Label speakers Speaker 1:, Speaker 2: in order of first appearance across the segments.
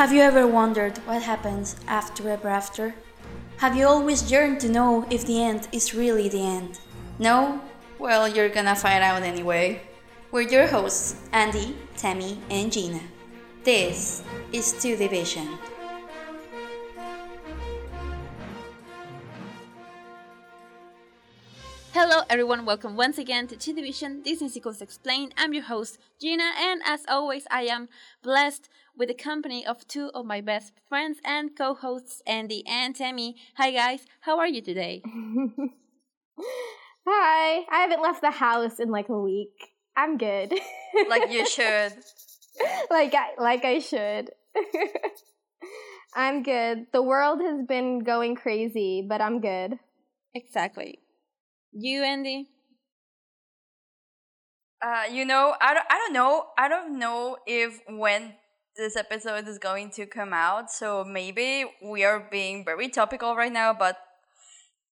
Speaker 1: Have you ever wondered what happens after ever after? Have you always yearned to know if the end is really the end? No? Well, you're gonna find out anyway. We're your hosts, Andy, Tammy, and Gina. This is Two Division.
Speaker 2: Hello everyone, welcome once again to Two Division Disney Sequels Explained. I'm your host, Gina, and as always, I am blessed with the company of two of my best friends and co-hosts, Andy and Tammy. Hi guys, how are you today?
Speaker 3: Hi, I haven't left the house in like a week. I'm good.
Speaker 1: like you should.
Speaker 3: like I like I should. I'm good. The world has been going crazy, but I'm good.
Speaker 2: Exactly. You, Andy?
Speaker 4: Uh, you know, I don't, I don't know. I don't know if when this episode is going to come out, so maybe we are being very topical right now, but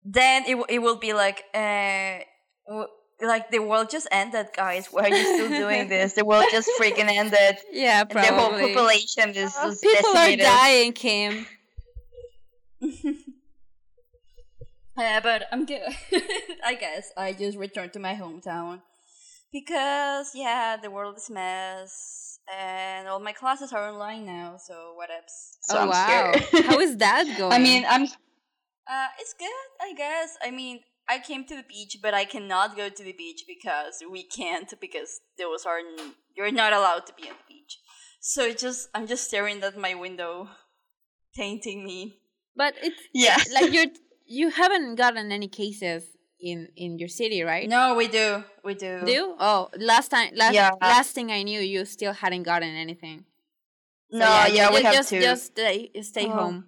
Speaker 4: then it it will be like uh like the world just ended, guys. Why are you still doing this? The world just freaking ended.
Speaker 2: Yeah, probably.
Speaker 4: The whole population is uh,
Speaker 2: people
Speaker 4: decimated.
Speaker 2: are dying, Kim.
Speaker 4: Yeah, but I'm good. I guess I just returned to my hometown because yeah, the world is a mess, and all my classes are online now. So what else? So
Speaker 2: oh
Speaker 4: I'm
Speaker 2: wow! How is that going?
Speaker 4: I mean, I'm. Uh, it's good, I guess. I mean, I came to the beach, but I cannot go to the beach because we can't because those are n- you're not allowed to be on the beach. So it's just I'm just staring at my window, tainting me.
Speaker 2: but it's
Speaker 4: Yeah.
Speaker 2: like you're you haven't gotten any cases in in your city, right?
Speaker 4: No, we do, we do.
Speaker 2: Do oh last time last
Speaker 4: Yeah.
Speaker 2: last thing I knew you still hadn't gotten anything. So
Speaker 4: No, yeah,
Speaker 2: ju-
Speaker 4: we
Speaker 2: ju-
Speaker 4: have
Speaker 2: just
Speaker 4: to.
Speaker 2: just stay stay
Speaker 4: Oh.
Speaker 2: home.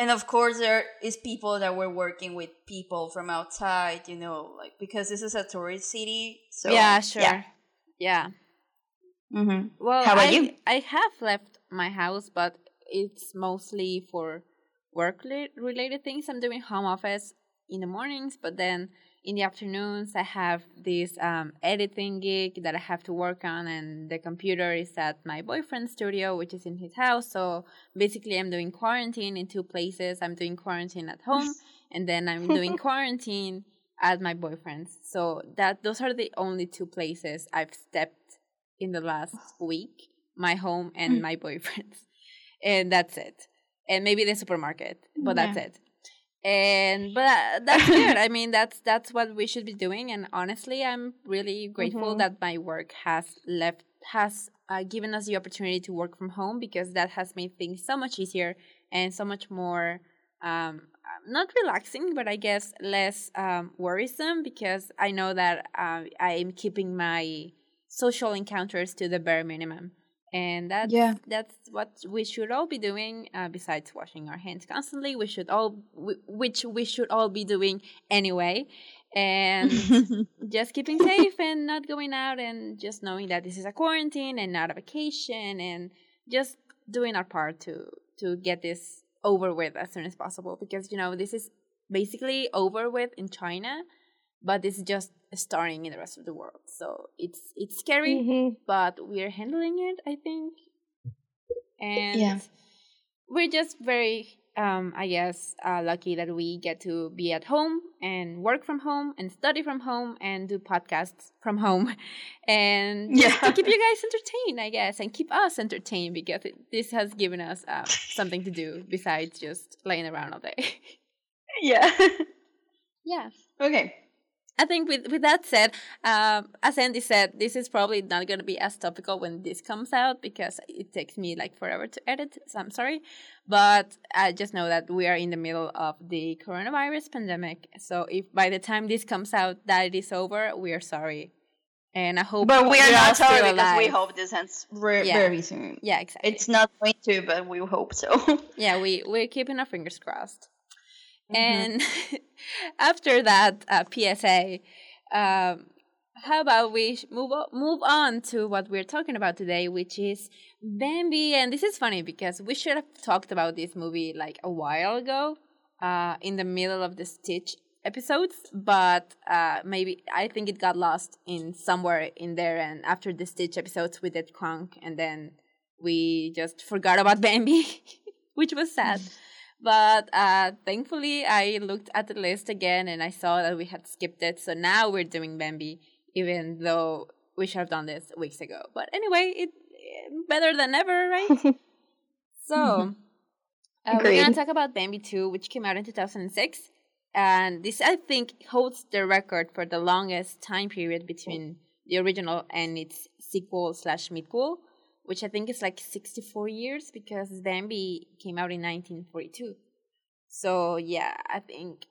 Speaker 4: and of course there is people that were working with people from outside you know like because this is a tourist city so
Speaker 2: yeah, sure. Yeah.
Speaker 4: hmm
Speaker 2: Well,
Speaker 4: How about
Speaker 2: I,
Speaker 4: you?
Speaker 2: I have left my house, but it's mostly for work related things. I'm doing home office in the mornings, but then in the afternoons, I have this um, editing gig that I have to work on, and the computer is at my boyfriend's studio, which is in his house. So basically, I'm doing quarantine in two places. I'm doing quarantine at home, and then I'm doing quarantine at my boyfriend's. So that those are the only two places I've stepped in the last week my home and
Speaker 4: Mm.
Speaker 2: my boyfriend's and that's it and maybe the supermarket but that's it and but that's good. I mean that's that's what we should be doing. And honestly i'm really grateful
Speaker 3: Mhm.
Speaker 2: that my work has left has uh, given us the opportunity to work from home because that has made things so much easier and so much more um not relaxing but i guess less um worrisome because i know that uh, i am keeping my social encounters to the bare minimum and that's
Speaker 4: Yeah.
Speaker 2: that's what we should all be doing uh, besides washing our hands constantly we should all w- which we should all be doing anyway and just keeping safe and not going out and just knowing that this is a quarantine and not a vacation and just doing our part to to get this over with as soon as possible because you know this is basically over with in China but it's just starting in the rest of the world. So it's it's scary
Speaker 3: Mhm.
Speaker 2: but we're handling it i think. And
Speaker 4: Yeah.
Speaker 2: we're just very um i guess uh, lucky that we get to be at home and work from home and study from home and do podcasts from home. And just to keep you guys entertained i guess and keep us entertained because it, this has given us uh, something to do besides just laying around all day.
Speaker 4: Yeah.
Speaker 2: Yeah.
Speaker 4: Okay
Speaker 2: I think with with that said, um, as Andy said, this is probably not going to be as topical when this comes out because it takes me like forever to edit. So I'm sorry, but I just know that we are in the middle of the coronavirus pandemic. So if by the time this comes out that it is over, we are sorry, and I hope.
Speaker 4: but we are not sorry because we hope this ends re-
Speaker 2: Yeah.
Speaker 4: very soon
Speaker 2: Yeah, exactly.
Speaker 4: it's not going to but we hope so
Speaker 2: yeah, we we're keeping our fingers crossed.
Speaker 4: Mhm.
Speaker 2: And after that uh, PSA, um, how about we move o- move on to what we're talking about today, which is Bambi. And this is funny because we should have talked about this movie like a while ago, uh, in the middle of the Stitch episodes, but uh, maybe I think it got lost in somewhere in there. And after the Stitch episodes, we did Kronk, and then we just forgot about Bambi, which was sad. But uh, thankfully, I looked at the list again and I saw that we had skipped it. So now we're doing Bambi, even though we should have done this weeks ago. But anyway, it better than ever, right? so uh, we're gonna talk about Bambi 2, which came out in 2006. And this, I think, holds the record for the longest time period between the original and its sequel slash midquel, which I think is like 64 years because Bambi came out in 1942. So yeah, I think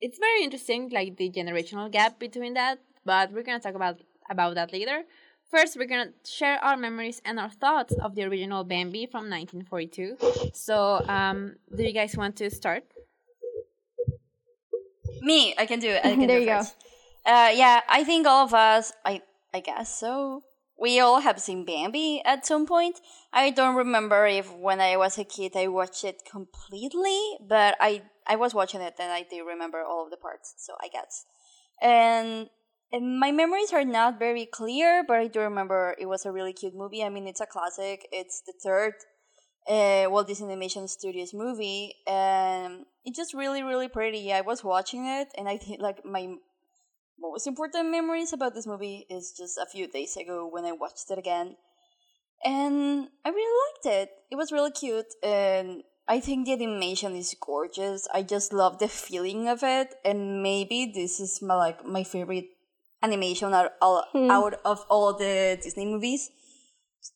Speaker 2: it's very interesting, like the generational gap between that. But we're gonna talk about about that later. First, we're gonna share our memories and our thoughts of the original Bambi from 1942. So, um, do you guys want to start?
Speaker 4: Me, I can do it. I can
Speaker 3: There
Speaker 4: do
Speaker 3: you
Speaker 4: it
Speaker 3: go.
Speaker 4: Uh, yeah, I think all of us, I I guess so. We all have seen Bambi at some point. I don't remember if when I was a kid I watched it completely, but I I was watching it and I do remember all of the parts. So I guess, and, and my memories are not very clear, but I do remember it was a really cute movie. I mean, it's a classic. It's the third uh, Walt Disney Animation Studios movie, and it's just really, really pretty. I was watching it, and I think like my most important memories about this movie is just a few days ago when I watched it again, and I really liked it. It was really cute, and I think the animation is gorgeous. I just love the feeling of it, and maybe this is my like my favorite animation out, all,
Speaker 3: Hmm.
Speaker 4: out of all the Disney movies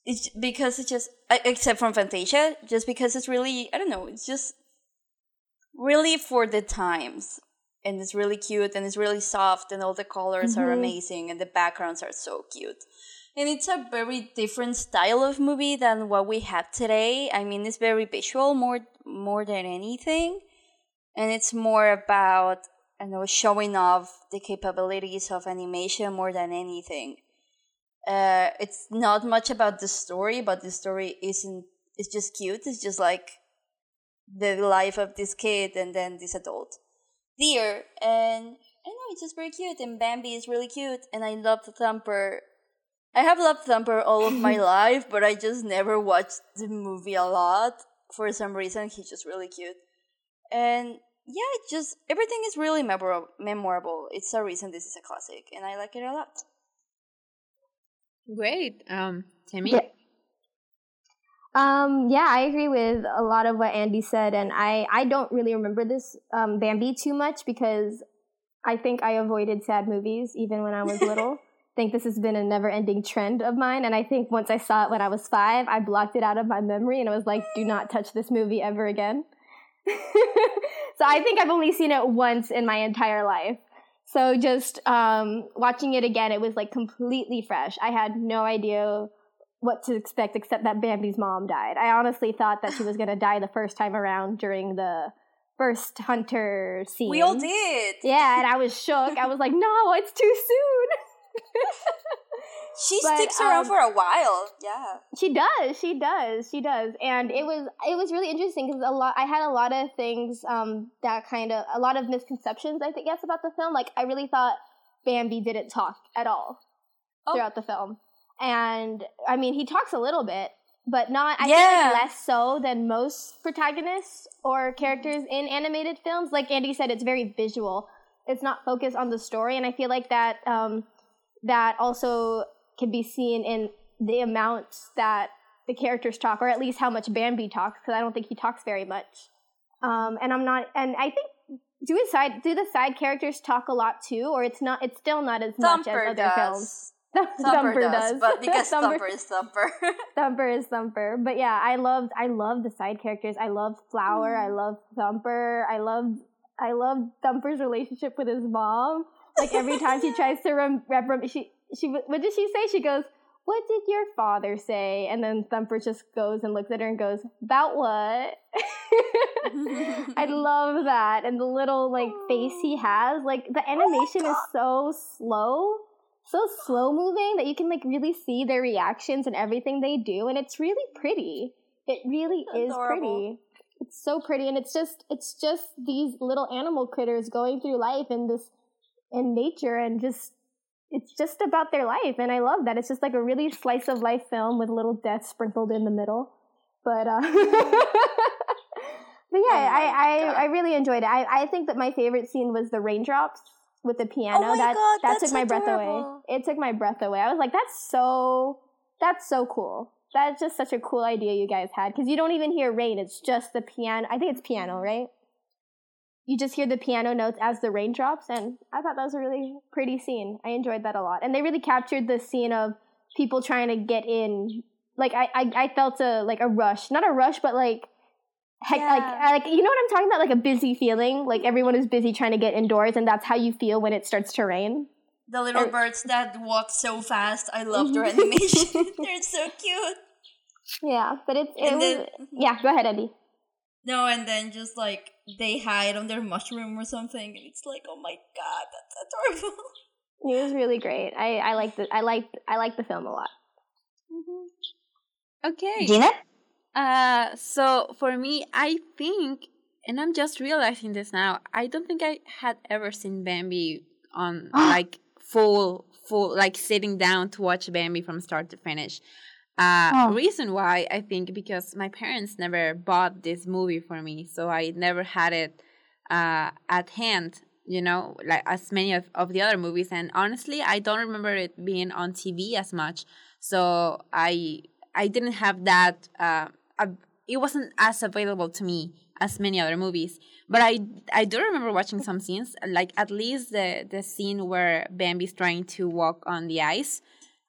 Speaker 4: it's because it's just except from Fantasia, just because it's really I don't know, it's just really for the times, and it's really cute and it's really soft, and all the colors are
Speaker 3: Mhm.
Speaker 4: amazing, and the backgrounds are so cute, and it's a very different style of movie than what we have today. I mean, it's very visual more more than anything, and it's more about I know showing off the capabilities of animation more than anything uh, it's not much about the story, but the story isn't. It's just cute. It's just like the life of this kid and then this adult deer, and I know it's just very cute. And Bambi is really cute, and I love Thumper. I have loved Thumper all of my life, but I just never watched the movie a lot for some reason. He's just really cute, and yeah, it just everything is really memorable. Memorable. It's a reason this is a classic, and I like it a lot.
Speaker 2: Great. Um, Timmy?
Speaker 3: Yeah. Um, yeah, I agree with a lot of what Andy said, and I, I don't really remember this um, Bambi too much because I think I avoided sad movies even when I was little. I think this has been a never-ending trend of mine, and I think once I saw it when I was five, I blocked it out of my memory, and I was like, "Do not touch this movie ever again." so I think I've only seen it once in my entire life. So just um, watching it again, it was like completely fresh. I had no idea what to expect except that Bambi's mom died. I honestly thought that she was going to die the first time around during the first hunter scene.
Speaker 4: We all did.
Speaker 3: Yeah, and I was shook. I was like, "No, it's too soon."
Speaker 4: She
Speaker 3: But,
Speaker 4: sticks around
Speaker 3: um,
Speaker 4: for a while. Yeah.
Speaker 3: She does. She does. She does. And it was it was really interesting because a lot I had a lot of things um that kind of a lot of misconceptions I think yes about the film. Like I really thought Bambi didn't talk at all
Speaker 4: Oh.
Speaker 3: throughout the film. And I mean he talks a little bit, but not I
Speaker 4: Yeah.
Speaker 3: think less so than most protagonists or characters in animated films. Like Andy said, it's very visual. It's not focused on the story, and I feel like that um, that also can be seen in the amounts that the characters talk, or at least how much Bambi talks, because I don't think he talks very much. Um, and I'm not, and I think do his side do the side characters talk a lot too, or it's not, it's still not as much as other
Speaker 4: does.
Speaker 3: films.
Speaker 4: Thumper, does, but because
Speaker 3: Thumper-
Speaker 4: Thumper is Thumper.
Speaker 3: Thumper is Thumper. But yeah, I loved I loved the side characters. I loved Flower.
Speaker 4: Mm.
Speaker 3: I loved Thumper. I loved I loved Thumper's relationship with his mom. Like every time she tries to rem- rep- rem- she she what did she say? She goes, "What did your father say?" And then Thumper just goes and looks at her and goes, "About what?" I love that and the little like face he has. Like the animation is so slow so slow moving that you can like really see their reactions and everything they do and it's really pretty it really is
Speaker 4: Adorable.
Speaker 3: pretty it's so pretty and it's just it's just these little animal critters going through life in this in nature and just it's just about their life, and I love that. It's just like a really slice of life film with little death sprinkled in the middle. But uh, but yeah,
Speaker 4: Oh
Speaker 3: I, I I really enjoyed it. I I think that my favorite scene was the raindrops with the piano.
Speaker 4: Oh
Speaker 3: that
Speaker 4: God,
Speaker 3: that took my breath away. It took my breath away. I was like, that's so that's so cool. That's just such a cool idea you guys had because you don't even hear rain. It's just the piano. I think it's piano, right? You just hear the piano notes as the raindrops, and I thought that was a really pretty scene. I enjoyed that a lot, and they really captured the scene of people trying to get in. Like I, I, I felt a like a rush, not a rush, but like, heck, like,
Speaker 4: Yeah.
Speaker 3: I- like you know what I'm talking about, like a busy feeling. Like everyone is busy trying to get indoors, and that's how you feel when it starts to rain.
Speaker 4: The little birds that walk so fast. I love their
Speaker 3: Mhm.
Speaker 4: animation. They're so cute.
Speaker 3: Yeah, but it's it
Speaker 4: And
Speaker 3: was,
Speaker 4: then-
Speaker 3: yeah. Go ahead, Eddie.
Speaker 4: No, and then just like they hide on their mushroom or something, and it's like, oh my god, that's adorable.
Speaker 3: It was really great. I I liked it. I liked I liked the film a lot.
Speaker 2: Okay.
Speaker 5: Gina?
Speaker 2: Uh, so for me, I think, and I'm just realizing this now. I don't think I had ever seen Bambi on like full, full, like sitting down to watch Bambi from start to finish. Uh,
Speaker 5: Oh.
Speaker 2: reason why I think because my parents never bought this movie for me, so I never had it uh, at hand. You know, like as many of, of the other movies, and honestly, I don't remember it being on TV as much. So I I didn't have that. Uh, uh, it wasn't as available to me as many other movies. But I I do remember watching some scenes, like at least the the scene where Bambi's trying to walk on the ice.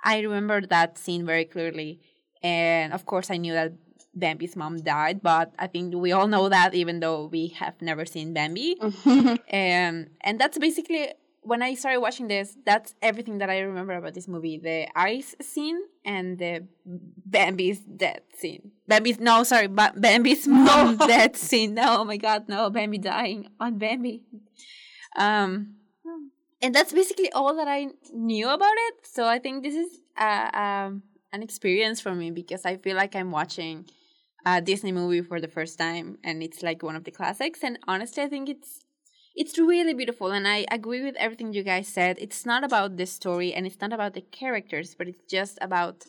Speaker 2: I remember that scene very clearly, and of course I knew that Bambi's mom died. But I think we all know that, even though we have never seen Bambi. Um, and that's basically when I started watching this. That's everything that I remember about this movie: the ice scene and the Bambi's death scene. Bambi's no, sorry, ba- Bambi's mom death scene. No, oh my God, no, Bambi dying on Bambi. Um, and that's basically all that I knew about it. So I think this is uh, um, an experience for me because I feel like I'm watching a Disney movie for the first time, and it's like one of the classics. And honestly, I think it's it's really beautiful, and I agree with everything you guys said. It's not about the story, and it's not about the characters, but it's just about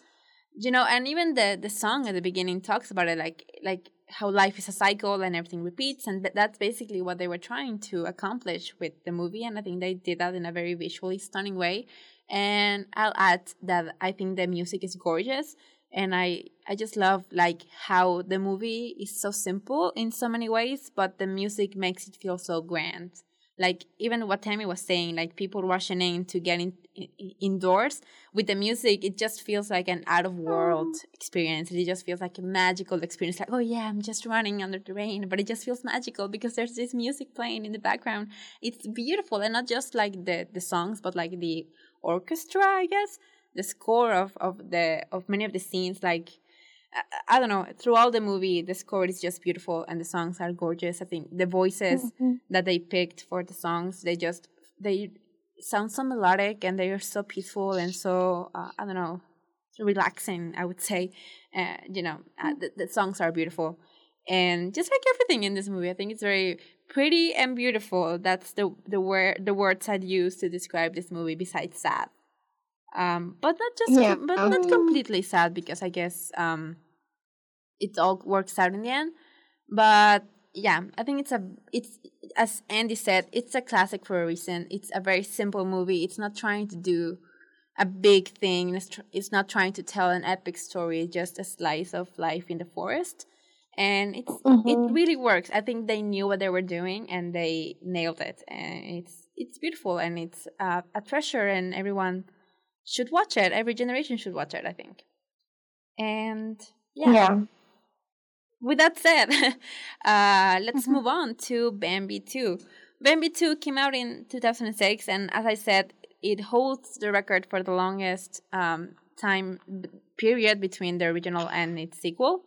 Speaker 2: you know. And even the the song at the beginning talks about it, like like how life is a cycle and everything repeats, and th- that's basically what they were trying to accomplish with the movie. And I think they did that in a very visually stunning way. And I'll add that I think the music is gorgeous and I I just love like how the movie is so simple in so many ways, but the music makes it feel so grand. Like even what Tammy was saying, like people rushing in to get in, in indoors with the music, it just feels like an out of world mm. experience. It just feels like a magical experience. Like oh yeah, I'm just running under the rain, but it just feels magical because there's this music playing in the background. It's beautiful, and not just like the the songs, but like the orchestra, I guess the score of of the of many of the scenes like I, I don't know throughout the movie the score is just beautiful and the songs are gorgeous. I think the voices that they picked for the songs they just they sound so melodic and they are so peaceful and so uh, i don't know relaxing i would say. Uh, you know uh, the, the songs are beautiful. And just like everything in this movie i think it's very pretty and beautiful. That's the the word the words i'd use to describe this movie besides sad um but not just
Speaker 5: Yeah.
Speaker 2: but not completely sad because i guess um it all works out in the end. But yeah i think it's a it's as andy said it's a classic for a reason. It's a very simple movie. It's not trying to do a big thing. It's, tr- it's not trying to tell an epic story just a slice of life in the forest. And it's it really works. I think they knew what they were doing and they nailed it. And it's it's beautiful and it's uh, a treasure and everyone should watch it every generation should watch it i think and yeah,
Speaker 5: yeah.
Speaker 2: with that said, uh, let's move on to Bambi 2. Bambi 2 came out in 2006, and as I said, it holds the record for the longest um, time period between the original and its sequel.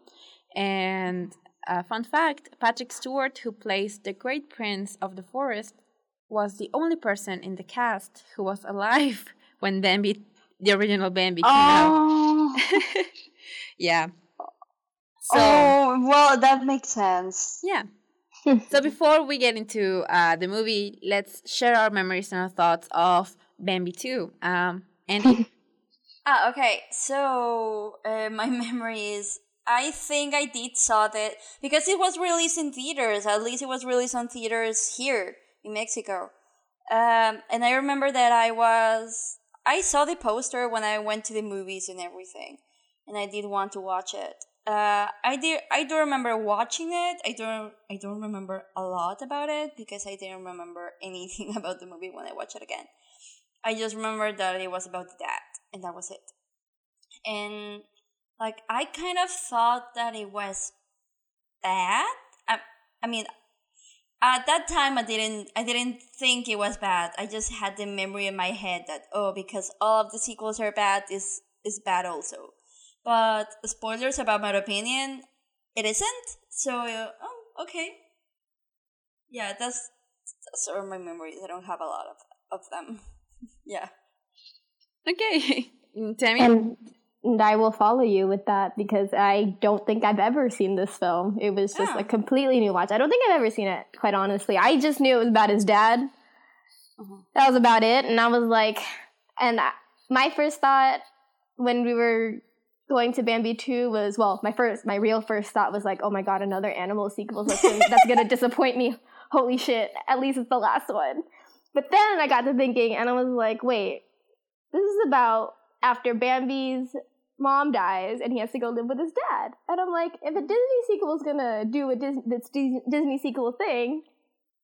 Speaker 2: And uh, fun fact Patrick Stewart, who plays the Great Prince of the Forest, was the only person in the cast who was alive when Bambi, the original Bambi, came out.
Speaker 5: Oh,
Speaker 2: Yeah. So,
Speaker 5: oh, well, that makes sense.
Speaker 2: Yeah. so before we get into uh, the movie, let's share our memories and our thoughts of Bambi 2. Um, Andy?
Speaker 4: Ah, okay. So uh, my memory is I think I did saw that because it was released in theaters. At least it was released on theaters here in Mexico. Um, and I remember that I was I saw the poster when I went to the movies and everything, and I did want to watch it. Uh, I did. I do remember watching it. I don't. I don't remember a lot about it because I didn't remember anything about the movie when I watched it again. I just remember that it was about the dad, and that was it. And like I kind of thought that it was bad. I, I mean, at that time I didn't I didn't think it was bad. I just had the memory in my head that oh because all of the sequels are bad is is bad also. But spoilers about my opinion, it isn't. So uh, oh okay. Yeah, that's that's sort of my memories. I don't have a lot of of them. yeah.
Speaker 2: Okay. Tammy?
Speaker 3: And, and I will follow you with that because I don't think I've ever seen this film. It was just
Speaker 4: Oh.
Speaker 3: a completely new watch. I don't think I've ever seen it, quite honestly. I just knew it was about his dad. Mm-hmm. That was about it. And I was like, and I, my first thought when we were going to Bambi 2 was, well, my first, my real first thought was like, oh my god, another animal sequel. That's gonna, that's gonna disappoint me. Holy shit. At least it's the last one. But then I got to thinking and I was like, wait, this is about after Bambi's mom dies and he has to go live with his dad. And I'm like, if a Disney sequel is gonna do a Dis- this Disney sequel thing,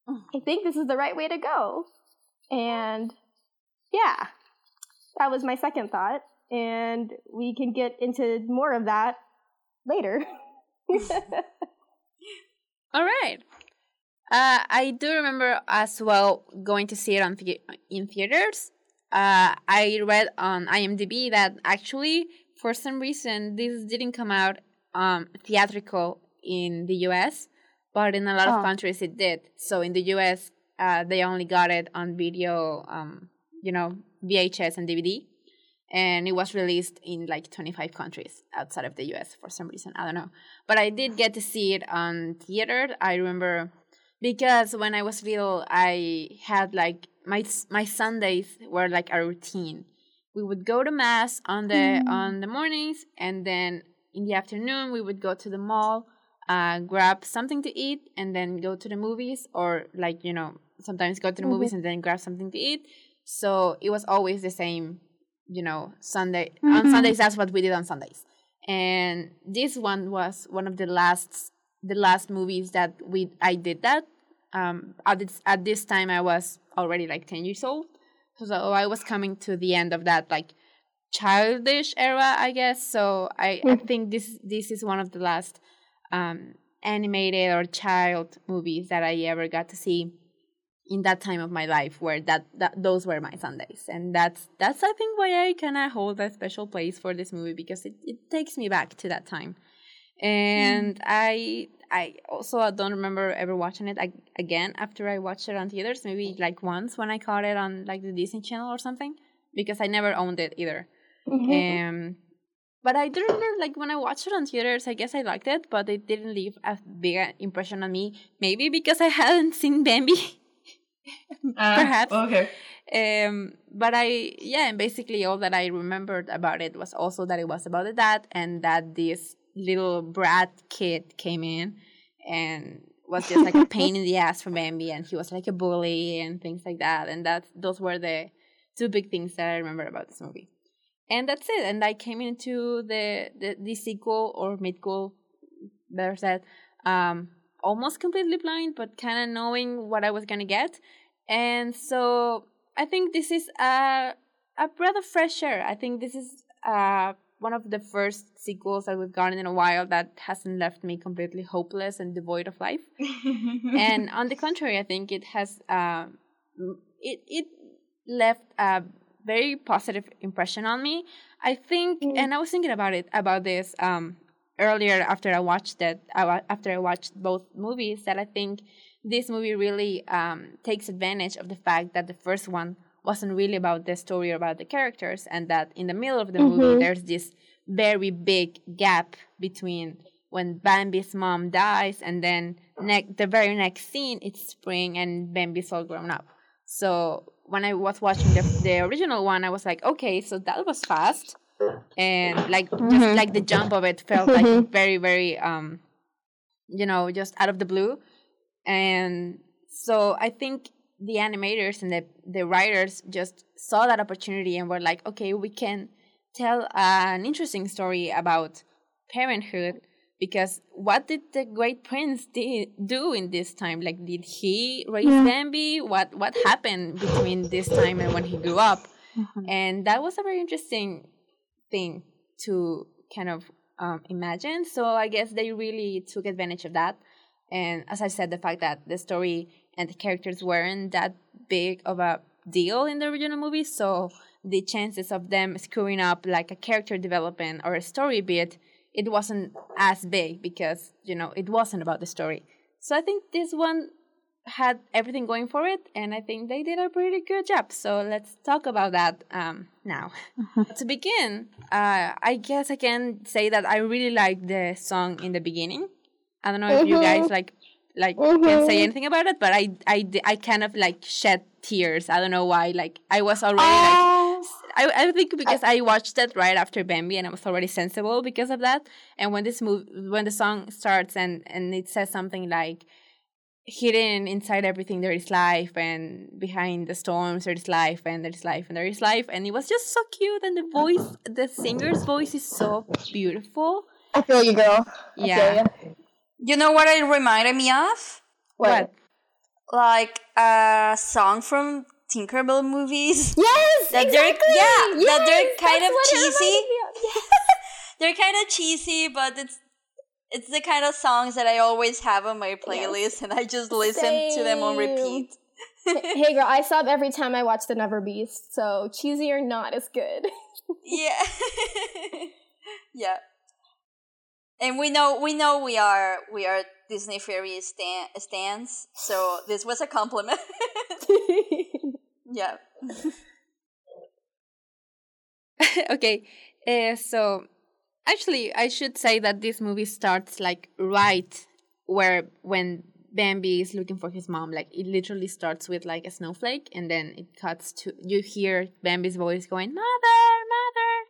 Speaker 3: I think this is the right way to go. And yeah, that was my second thought. And we can get into more of that later.
Speaker 2: All right. Uh, I do remember as well going to see it on in theaters. Uh, I read on IMDb that actually, for some reason, this didn't come out um, theatrical in the US, but in a lot
Speaker 3: Oh.
Speaker 2: of countries it did. So in the US, uh, they only got it on video, um, you know, VHS and DVD. And it was released in like 25 countries outside of the US for some reason. I don't know. But I did get to see it on theater. I remember because when I was little, I had like my my Sundays were like a routine. We would go to mass on the on the mornings, and then in the afternoon we would go to the mall, uh, grab something to eat, and then go to the movies, or like you know sometimes go to the movies and then grab something to eat. So it was always the same, you know, Sunday on Sundays. That's what we did on Sundays, and this one was one of the last the last movies that we I did that. Um, at this at this time I was already like ten years old, so I was coming to the end of that like childish era, I guess. So I, I think this this is one of the last um, animated or child movies that I ever got to see in that time of my life where that, that those were my Sundays. And that's that's I think why I kinda hold a special place for this movie because it, it takes me back to that time. And I I also I don't remember ever watching it ag- again after I watched it on theaters, maybe like once when I caught it on like the Disney Channel or something, because I never owned it either. Um, but I do remember, like when I watched it on theaters, I guess I liked it, but it didn't leave a big impression on me. Maybe because I hadn't seen Bambi, perhaps.
Speaker 5: Okay.
Speaker 2: Um, but I, yeah, and basically all that I remembered about it was also that it was about the dad and that this little brat kid came in and was just like a pain in the ass for Bambi, and he was like a bully and things like that. And that those were the two big things that I remember about this movie. And that's it. And I came into the the, the sequel or midquel, better said, um, almost completely blind, but kind of knowing what I was gonna get. And so I think this is a a breath of fresh air. I think this is uh one of the first sequels that we've gotten in a while that hasn't left me completely hopeless and devoid of life. and on the contrary, I think it has um it it left a very positive impression on me. I think, and I was thinking about it about this um earlier after I watched it. I after I watched both movies, that I think this movie really um takes advantage of the fact that the first one wasn't really about the story or about the characters, and that in the middle of the mm-hmm. movie there's this very big gap between when Bambi's mom dies and then ne- the very next scene it's spring and Bambi's all grown up. So when I was watching the the original one, I was like, okay, so that was fast, and like just mm-hmm. like the jump of it felt like mm-hmm. very very um, you know, just out of the blue, and so I think the animators and the the writers just saw that opportunity and were like, okay, we can tell an interesting story about parenthood because what did the great prince di- do in this time? Like did he raise bambi? What what happened between this time and when he grew up? And that was a very interesting thing to kind of um, imagine. So i guess they really took advantage of that. And as i said the fact that the story and the characters weren't that big of a deal in the original movie so the chances of them screwing up like a character development or a story bit it wasn't as big because you know it wasn't about the story. So i think this one had everything going for it and i think they did a pretty good job. So let's talk about that um, now. To begin uh, i guess i can say that i really like the song in the beginning. I don't know if you guys like like can't say mm-hmm. anything about it but i i i kind of like shed tears i don't know why like i was already like oh. I, I think because I watched it right after Bambi and I was already sensible because of that. And when this move, when the song starts and and it says something like hidden inside everything there is life and behind the storms there is life and there is life and there is life and it was just so cute and the voice the singer's voice is so beautiful
Speaker 3: I feel you, girl. I
Speaker 2: Yeah.
Speaker 3: You.
Speaker 4: You know what it reminded me of?
Speaker 2: what
Speaker 4: Like a song from Tinkerbell movies.
Speaker 3: Yes,
Speaker 4: That they're-
Speaker 3: exactly.
Speaker 4: yeah, that they're kind of cheesy.
Speaker 3: Yes.
Speaker 4: They're kind of cheesy, but it's it's the kind of songs that I always have on my playlist, and I just listen to them on repeat.
Speaker 3: hey, girl, I sob every time I watch The Never Beast. So cheesy or not, it's good.
Speaker 4: Yeah, yeah. And we know we know we are we are Disney fairy stan stands, so this was a compliment. yeah.
Speaker 2: okay uh, so actually i should say that this movie starts like right where when bambi is looking for his mom like it literally starts with like a snowflake and then it cuts to you hear bambi's voice going mother mother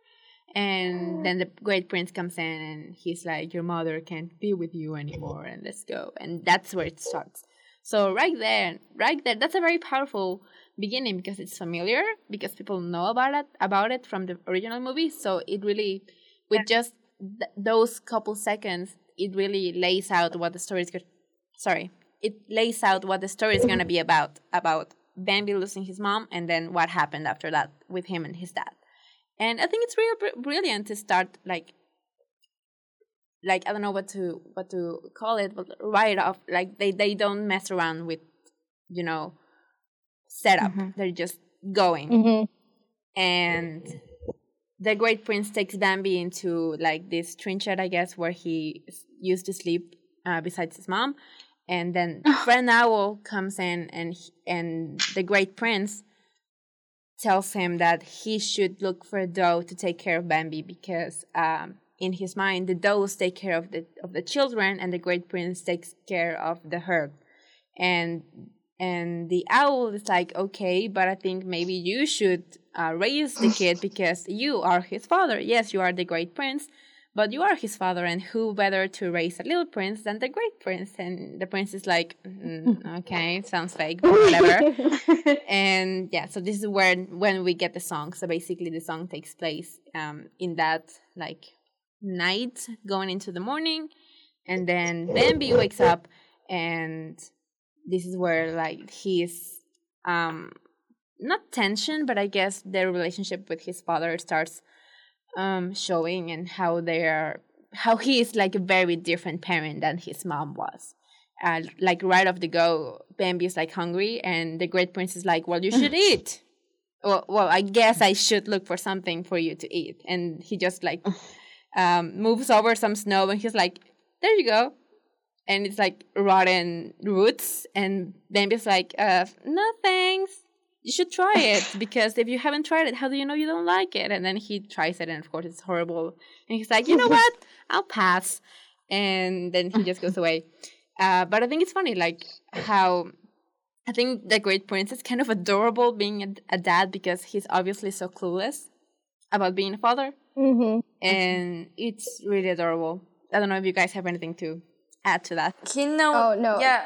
Speaker 2: and then the great prince comes in and he's like your mother can't be with you anymore and let's go. And that's where it starts. So right there right there that's a very powerful beginning because it's familiar because people know about it about it from the original movie. So it really with just th- those couple seconds it really lays out what the story is go- sorry it lays out what the story is going to be about about Bambi losing his mom and then what happened after that with him and his dad and I think it's really br- brilliant to start like like I don't know what to what to call it but right off like they they don't mess around with you know setup they're just going
Speaker 3: mm-hmm.
Speaker 2: and the great prince takes Bambi into like this trinket, I guess, where he used to sleep uh, besides his mom. And then Friend Owl comes in, and and the great prince tells him that he should look for a doe to take care of Bambi because um, in his mind the does take care of the of the children, and the great prince takes care of the herd. And and the owl is like, okay, but I think maybe you should uh, raise the kid because you are his father. Yes, you are the great prince, but you are his father, and who better to raise a little prince than the great prince? And the prince is like, mm, okay, sounds fake, but whatever. and yeah, so this is where when we get the song. So basically, the song takes place um, in that like night going into the morning, and then Bambi wakes up and this is where like he's um not tension but i guess their relationship with his father starts um showing and how they are how he is like a very different parent than his mom was. Uh, like right off the go bambi is like hungry and the great prince is like well you should eat. Well, well i guess i should look for something for you to eat. And he just like um moves over some snow and he's like there you go. And it's like rotten roots. And Bambi's like, uh, no thanks. You should try it because if you haven't tried it, how do you know you don't like it? And then he tries it and of course it's horrible. And he's like, you know what? I'll pass. And then he just goes away. Uh, but I think it's funny, like how I think the Great Prince is kind of adorable being a, a dad because he's obviously so clueless about being a father,
Speaker 3: Mm-hmm.
Speaker 2: and it's really adorable. I don't know if you guys have anything to add to that.
Speaker 4: He knows.
Speaker 3: Oh, no.
Speaker 4: Yeah,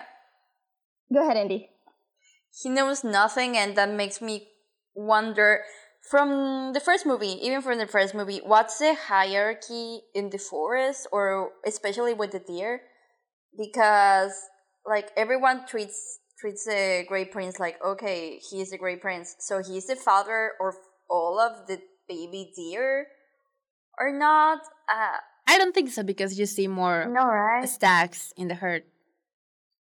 Speaker 3: Go ahead, Andy.
Speaker 4: He knows nothing, and that makes me wonder. From the first movie, even from the first movie, what's the hierarchy in the forest, or especially with the deer? Because like everyone treats treats the great prince like okay, he's the great prince, so he's the father of all of the baby deer, or not? Uh,
Speaker 2: I don't think so because you see more
Speaker 4: no, right?
Speaker 2: stacks in the herd.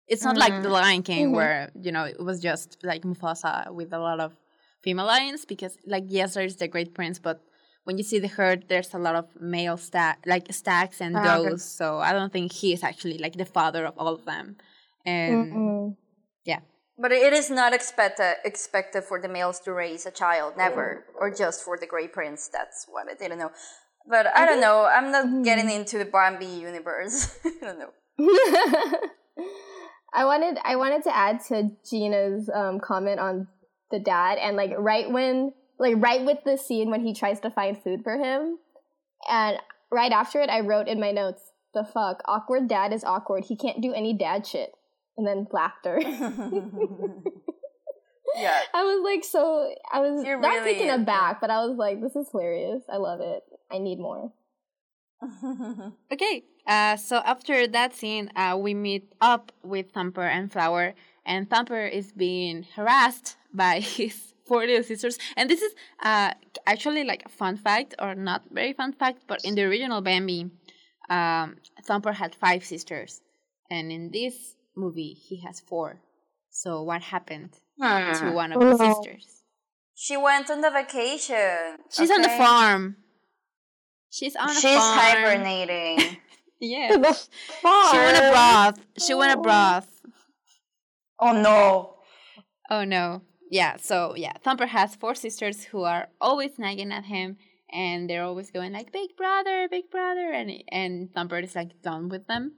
Speaker 2: It's not like the Lion King
Speaker 3: Mhm.
Speaker 2: where you know it was just like Mufasa with a lot of female lions. Because like yes, there's the Great Prince, but when you see the herd, there's a lot of male stack like stacks and
Speaker 4: Ah, okay.
Speaker 2: does. So I don't think he is actually like the father of all of them. And
Speaker 3: Mm-mm.
Speaker 2: yeah,
Speaker 4: But it is not expected expected for the males to raise a child, never, or just for the Great Prince. That's what I didn't know. But I don't know. I'm not getting into the Bambi universe. I don't know.
Speaker 3: I wanted I wanted to add to Gina's um, comment on the dad and like right when like right with the scene when he tries to find food for him. And right after it I wrote in my notes the fuck awkward dad is awkward. He can't do any dad shit. And then laughter.
Speaker 4: Yeah.
Speaker 3: I was like so I was
Speaker 4: You're
Speaker 3: not
Speaker 4: really-
Speaker 3: taken aback but I was like this is hilarious. I love it. I need more
Speaker 2: Okay, uh, so after that scene, uh, we meet up with Thumper and Flower, and Thumper is being harassed by his four little sisters. And this is uh, actually like a fun fact, or not very fun fact, but in the original Bambi, um, Thumper had five sisters, and in this movie, he has four. So what happened to one of the sisters?
Speaker 4: she went on the vacation.
Speaker 2: She's on the farm. She's on a
Speaker 5: She's
Speaker 2: farm.
Speaker 5: hibernating.
Speaker 2: Yeah. Farm. She went a broth. She went a broth.
Speaker 5: oh no.
Speaker 2: Oh no. Yeah, so yeah, Thumper has four sisters who are always nagging at him and they're always going like big brother, big brother and and Thumper is like done with them.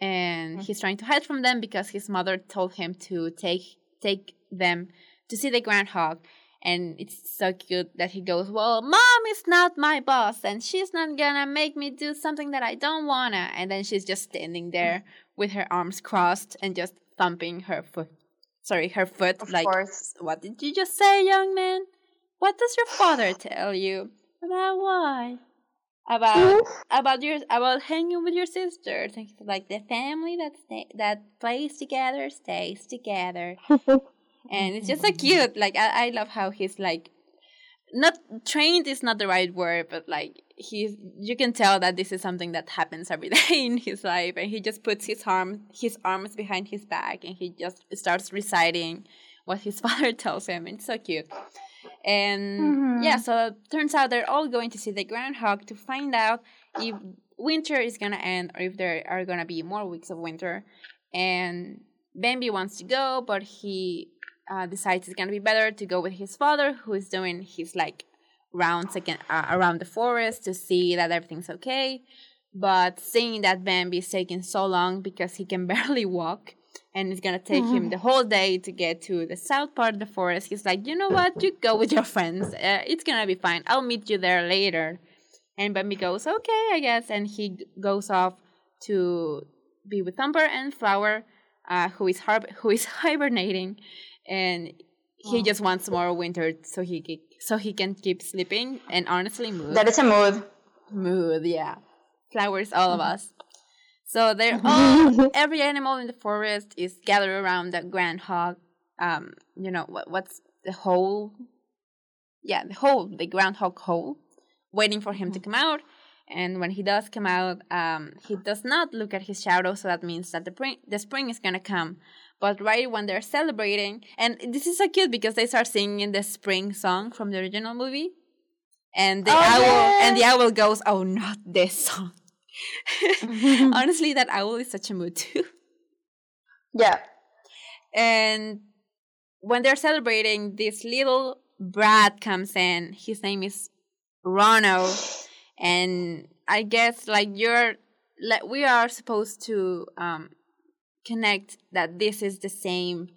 Speaker 2: And mm. he's trying to hide from them because his mother told him to take take them to see the groundhog. And it's so cute that he goes, Well, mom is not my boss and she's not gonna make me do something that I don't wanna and then she's just standing there with her arms crossed and just thumping her foot sorry, her foot
Speaker 5: Of
Speaker 2: like
Speaker 5: course.
Speaker 2: what did you just say, young man? What does your father tell you? About why? About about your about hanging with your sisters. And like the family that stay, that plays together stays together. and it's just so mm-hmm. cute. Like I, I love how he's like not trained is not the right word, but like he's you can tell that this is something that happens every day in his life and he just puts his arm his arms behind his back and he just starts reciting what his father tells him. It's so cute. And mm-hmm. yeah, so it turns out they're all going to see the groundhog to find out if winter is gonna end or if there are gonna be more weeks of winter. And Bambi wants to go, but he uh, decides it's gonna be better to go with his father, who is doing his like rounds again uh, around the forest to see that everything's okay. But seeing that Bambi is taking so long because he can barely walk, and it's gonna take him the whole day to get to the south part of the forest, he's like, you know what? You go with your friends. Uh, it's gonna be fine. I'll meet you there later. And Bambi goes, okay, I guess, and he goes off to be with Thumper and Flower, uh, who is har- who is hibernating, and he just wants more winter so he so he can keep sleeping and honestly mood
Speaker 5: That is a mood.
Speaker 2: mood yeah. Flowers all of us. So they're all every animal in the forest is gathered around the groundhog um you know what what's the hole? Yeah the hole the groundhog hole waiting for him to come out. And when he does come out um he does not look at his shadow so that means that the spring the spring is gonna come but right when they're celebrating and this is so cute because they start singing the spring song from the original movie and the
Speaker 5: Oh,
Speaker 2: owl
Speaker 5: yeah.
Speaker 2: and the owl goes oh not this song honestly that owl is such a mood too
Speaker 5: Yeah.
Speaker 2: and when they're celebrating this little brat comes in his name is Ronno and i guess like you're like we are supposed to um connect that this is the same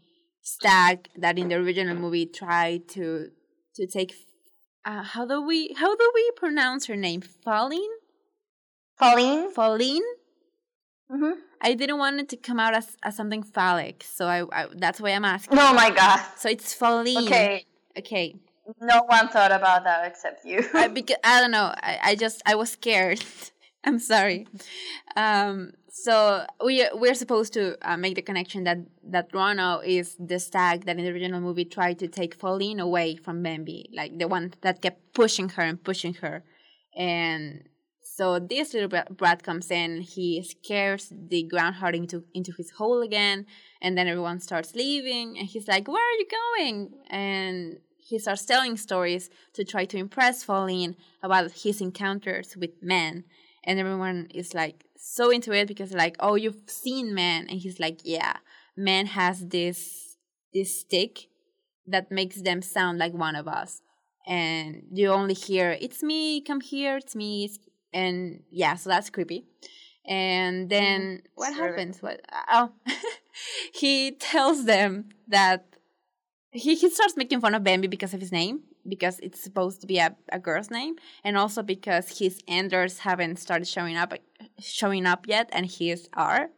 Speaker 2: stack that in the original movie tried to to take. Uh, how do we how do we pronounce her name? Falling,
Speaker 5: Pauline?
Speaker 2: Falling.
Speaker 5: Mm-hmm.
Speaker 2: I didn't want it to come out as, as something phallic, so I, I that's why I'm asking.
Speaker 5: Oh my god.
Speaker 2: So it's Falling.
Speaker 5: Okay.
Speaker 2: Okay.
Speaker 5: No one thought about that except you.
Speaker 2: I, because, I don't know. I, I just I was scared. I'm sorry. Um, so we we're supposed to uh, make the connection that that Ronno is the stag that in the original movie tried to take Faline away from Bambi, like the one that kept pushing her and pushing her, and so this little brat comes in. He scares the groundhog into into his hole again, and then everyone starts leaving, and he's like, "Where are you going?" and he starts telling stories to try to impress Faline about his encounters with men. And everyone is like so into it because like, oh, you've seen men, and he's like, yeah, man has this this stick that makes them sound like one of us, and you only hear it's me, come here, it's me, it's... and yeah, so that's creepy. And then mm, what
Speaker 5: Sure.
Speaker 2: happens? What? Oh, he tells them that he, he starts making fun of Bambi because of his name, because it's supposed to be a, a girl's name, and also because his antlers haven't started showing up showing up yet, and his are.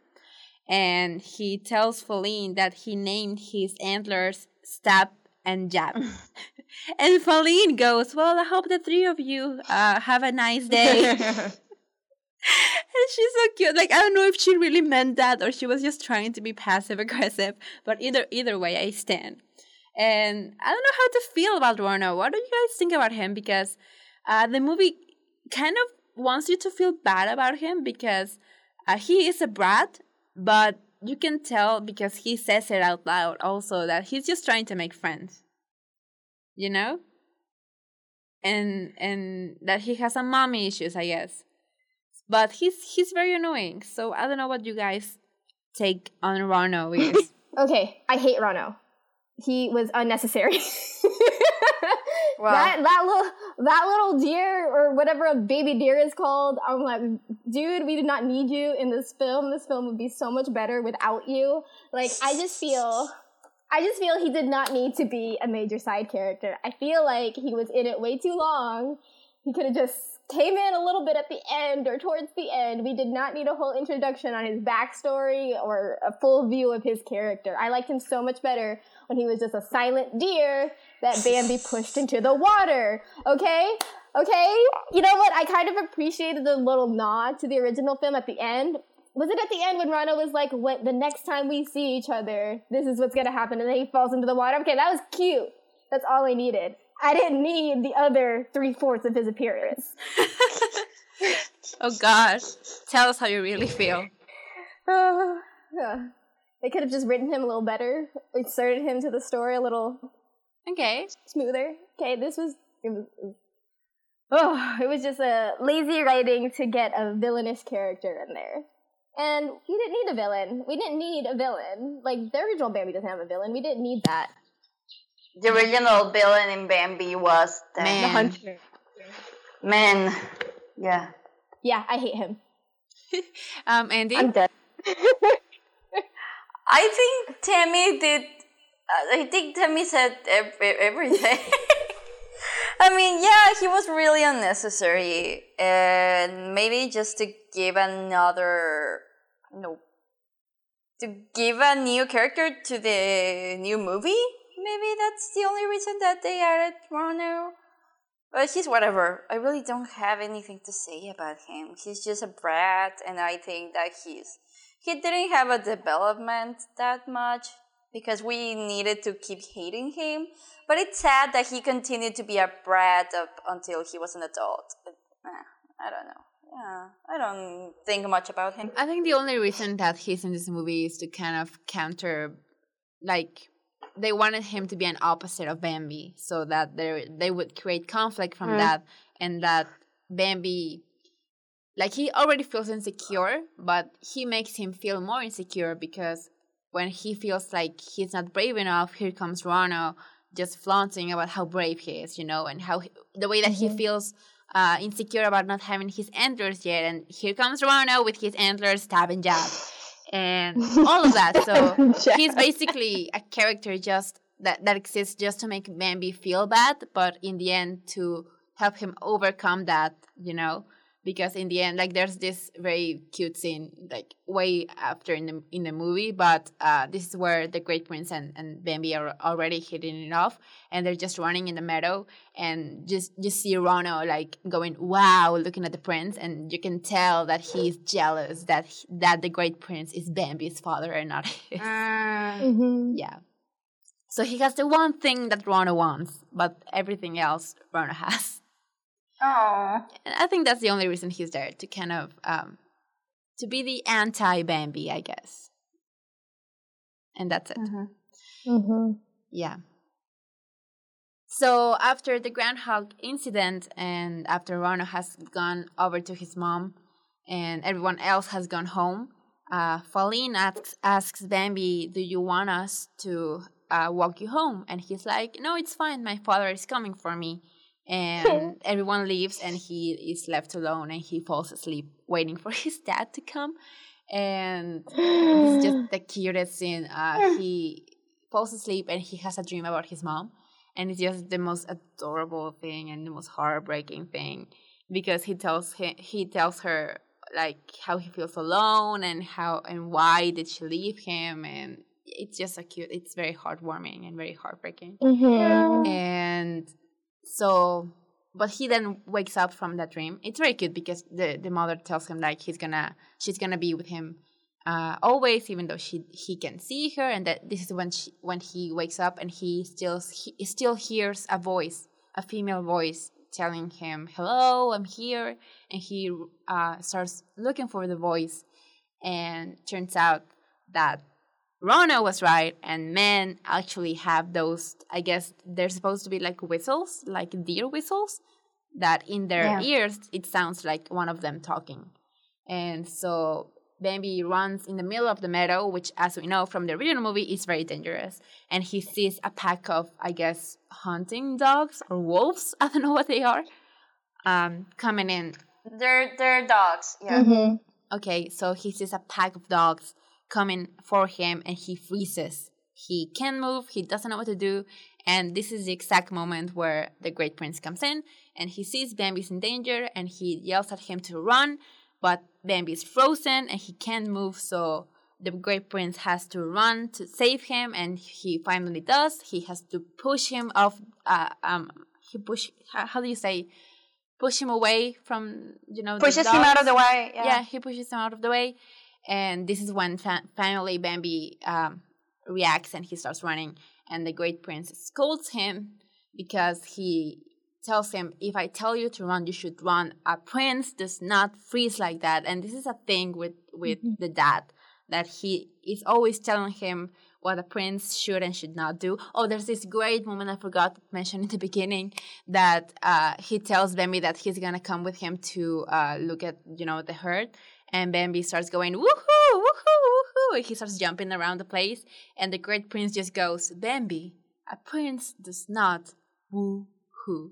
Speaker 2: And he tells Faline that he named his antlers Stab and Jab. and Faline goes, Well, I hope the three of you uh, have a nice day. And she's so cute. Like I don't know if she really meant that or she was just trying to be passive aggressive. But either either way, I stand. And I don't know how to feel about Ronno. What do you guys think about him? Because uh, the movie kind of wants you to feel bad about him because uh, he is a brat, but you can tell because he says it out loud also that he's just trying to make friends. You know? And and that he has some mommy issues, I guess but he's he's very annoying. So I don't know what you guys take on Ronno is.
Speaker 3: Okay, I hate Ronno. He was unnecessary.
Speaker 4: Wow.
Speaker 3: That that little that little deer or whatever a baby deer is called, I'm like, dude, we did not need you in this film. This film would be so much better without you. Like, I just feel I just feel he did not need to be a major side character. I feel like he was in it way too long. He could have just came in a little bit at the end or towards the end. We did not need a whole introduction on his backstory or a full view of his character. I liked him so much better when he was just a silent deer that Bambi pushed into the water. Okay? Okay? You know what? I kind of appreciated the little nod to the original film at the end. Was it at the end when Ronno was like, "What? The next time we see each other, this is what's gonna happen," and then he falls into the water? Okay, that was cute. That's all I needed. I didn't need the other three fourths of his appearance.
Speaker 2: oh gosh. Tell us how you really feel.
Speaker 3: Uh, yeah. They could have just written him a little better, inserted him to the story a little
Speaker 2: Okay.
Speaker 3: smoother. Okay, this was it was. it was- Oh, it was just a lazy writing to get a villainous character in there. And we didn't need a villain. We didn't need a villain. Like, the original Bambi doesn't have a villain. We didn't need that.
Speaker 5: The original villain in Bambi was the
Speaker 2: Man.
Speaker 3: The hunter.
Speaker 5: man. Yeah.
Speaker 3: Yeah, I hate him.
Speaker 2: Um Andy?
Speaker 3: I'm dead.
Speaker 4: I think Tammy did. Uh, I think Tammy said every, everything. I mean, yeah, he was really unnecessary, and maybe just to give another, no, to give a new character to the new movie. Maybe that's the only reason that they added Ronno. But he's whatever. I really don't have anything to say about him. He's just a brat, and I think that he's he didn't have a development that much because we needed to keep hating him. But it's sad that he continued to be a brat up until he was an adult. But, eh, I don't know. Yeah, I don't think much about him.
Speaker 2: I think the only reason that he's in this movie is to kind of counter, like, they wanted him to be an opposite of Bambi, so that they they would create conflict from
Speaker 5: Mm.
Speaker 2: that, and that Bambi, like, he already feels insecure, but he makes him feel more insecure because when he feels like he's not brave enough, here comes Ronno just flaunting about how brave he is, you know, and how he, the way that he feels uh, insecure about not having his antlers yet. And here comes Ronno with his antlers, stab and jab. and all of that. So he's basically a character just that that exists just to make Bambi feel bad, but in the end to help him overcome that, you know, because in the end, like there's this very cute scene, like way after in the in the movie, but uh, this is where the Great Prince and, and Bambi are already hitting it off, and they're just running in the meadow, and just just see Ronno like going, "Wow!" looking at the prince, and you can tell that he's jealous that he, that the Great Prince is Bambi's father and not his.
Speaker 4: Mm.
Speaker 3: Mhm.
Speaker 2: Yeah. So he has the one thing that Ronno wants, but everything else Ronno has.
Speaker 4: Oh.
Speaker 2: And I think that's the only reason he's there to kind of um to be the anti Bambi, I guess. And that's it.
Speaker 3: Mhm.
Speaker 2: Yeah. So after the groundhog incident and after Ronno has gone over to his mom and everyone else has gone home, uh, Faline asks, asks Bambi, Do you want us to uh, walk you home? And he's like, No, it's fine. My father is coming for me. And everyone leaves and he is left alone and he falls asleep waiting for his dad to come. And it's just the cutest scene. Uh, he falls asleep and he has a dream about his mom, and it's just the most adorable thing and the most heartbreaking thing because he tells him he tells her like how he feels alone and how and why did she leave him and it's just a cute it's very heartwarming and very heartbreaking
Speaker 3: Mhm.
Speaker 2: and so but he then wakes up from that dream. It's very cute because the the mother tells him like he's gonna she's gonna be with him uh always even though she he can see her and that this is when she when he wakes up and he still he still hears a voice a female voice telling him hello i'm here and he uh starts looking for the voice and turns out that Ronno was right, and men actually have those. I guess they're supposed to be like whistles, like deer whistles, that in their
Speaker 5: Yeah.
Speaker 2: ears it sounds like one of them talking. And so Bambi runs in the middle of the meadow, which, as we know from the original movie, is very dangerous. And he sees a pack of, I guess, hunting dogs or wolves. I don't know what they are. Um, coming in
Speaker 4: They're they're dogs. Yeah.
Speaker 3: Mhm.
Speaker 2: Okay, so he sees a pack of dogs coming for him and he freezes. He can't move, he doesn't know what to do, and this is the exact moment where the Great Prince comes in and he sees Bambi's in danger and he yells at him to run, but Bambi's frozen and he can't move, so the Great Prince has to run to save him and he finally does. He has to push him off uh, um he push how, do you say push him away from you know the
Speaker 5: Pushes him out of the way.
Speaker 2: yeah.
Speaker 5: Yeah.
Speaker 2: he pushes him out of the way and this is when fa- finally bambi um, reacts and he starts running and the great prince scolds him because he tells him if i tell you to run you should run. A prince does not freeze like that. And this is a thing with with the dad that he is always telling him what a prince should and should not do. Oh, there's this great moment I forgot to mention in the beginning that uh, he tells Bambi that he's gonna come with him to uh, look at you know the herd, and Bambi starts going woohoo, woohoo, woohoo, and he starts jumping around the place, and the great prince just goes, Bambi, a prince does not woohoo.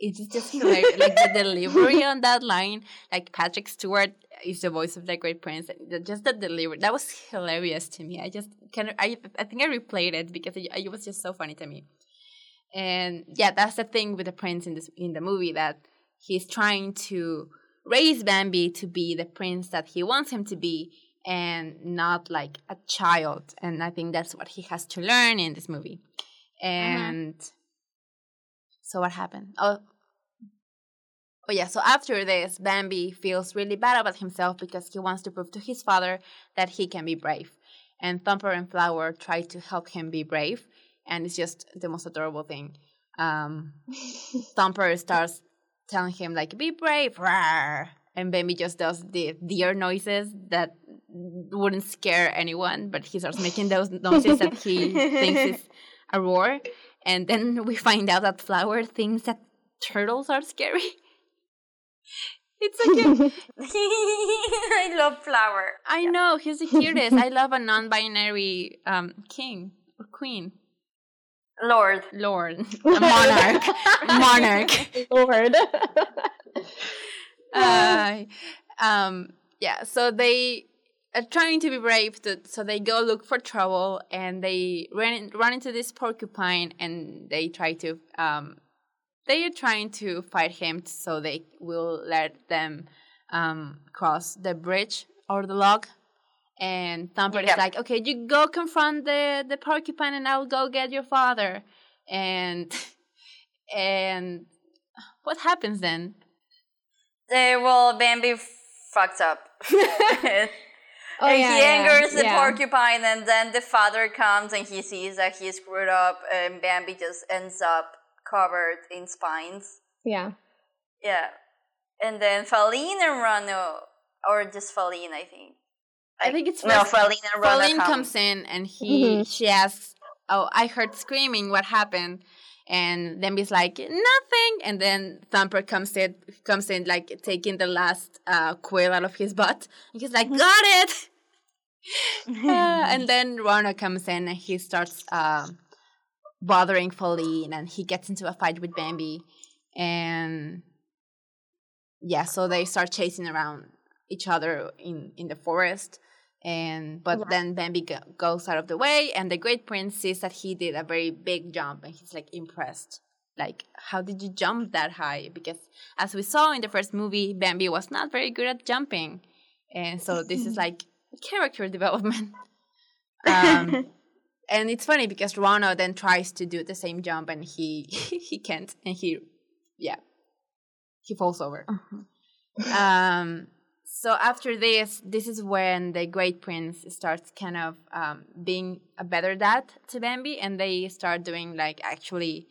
Speaker 2: It's just hilarious, like the delivery on that line. Like Patrick Stewart is the voice of the Great Prince. Just the delivery that was hilarious to me. I just kind of I I think I replayed it because it, it was just so funny to me. And yeah, that's the thing with the prince in this in the movie that he's trying to raise Bambi to be the prince that he wants him to be and not like a child. And I think that's what he has to learn in this movie. And so what happened? Oh, oh yeah. So after this, Bambi feels really bad about himself because he wants to prove to his father that he can be brave. And Thumper and Flower try to help him be brave, and it's just the most adorable thing. Um, Thumper starts telling him like, "Be brave," rawr, and Bambi just does the deer noises that wouldn't scare anyone, but he starts making those noises that he thinks is a roar. And then we find out that Flower thinks that turtles are scary. It's so cute.
Speaker 4: I love flower.
Speaker 2: I know, he's the cutest. I love a non binary um, king or queen.
Speaker 4: Lord.
Speaker 2: Lord. A monarch. monarch.
Speaker 3: Lord.
Speaker 2: Uh, um, yeah, so they are trying to be brave, to, so they go look for trouble, and they run run into this porcupine, and they try to um, they are trying to fight him so they will let them um, cross the bridge or the log. And Thumper
Speaker 5: Yep.
Speaker 2: is like, "Okay, you go confront the the porcupine, and I'll go get your father." And and what happens then?
Speaker 4: They well, Bambi fucks up.
Speaker 3: Oh,
Speaker 4: and
Speaker 3: yeah,
Speaker 4: he
Speaker 3: yeah,
Speaker 4: angers the
Speaker 3: yeah.
Speaker 4: porcupine, and then the father comes and he sees that he's screwed up, and Bambi just ends up covered in spines.
Speaker 3: Yeah.
Speaker 4: Yeah. And then Faline and Ronno, or just Faline, I think.
Speaker 2: I think it's
Speaker 5: No, Faline and Ronno
Speaker 2: Faline
Speaker 5: come.
Speaker 2: comes in and he
Speaker 3: Mhm.
Speaker 2: she asks, "Oh, I heard screaming. What happened?" And Bambi's like, "Nothing." And then Thumper comes in, comes in like taking the last uh, quill out of his butt. And he's like, "Got it." Uh, and then Ronno comes in and he starts um, bothering Faline, and he gets into a fight with Bambi, and yeah, so they start chasing around each other in in the forest and but then Bambi go- goes out of the way, and the Great Prince sees that he did a very big jump, and he's like impressed. Like, how did you jump that high? Because as we saw in the first movie, Bambi was not very good at jumping, and so this is like character development. Um, and it's funny because Ronno then tries to do the same jump, and he he can't, and he yeah he falls over. Um, so after this, this is when the Great Prince starts kind of um, being a better dad to Bambi, and they start doing like actually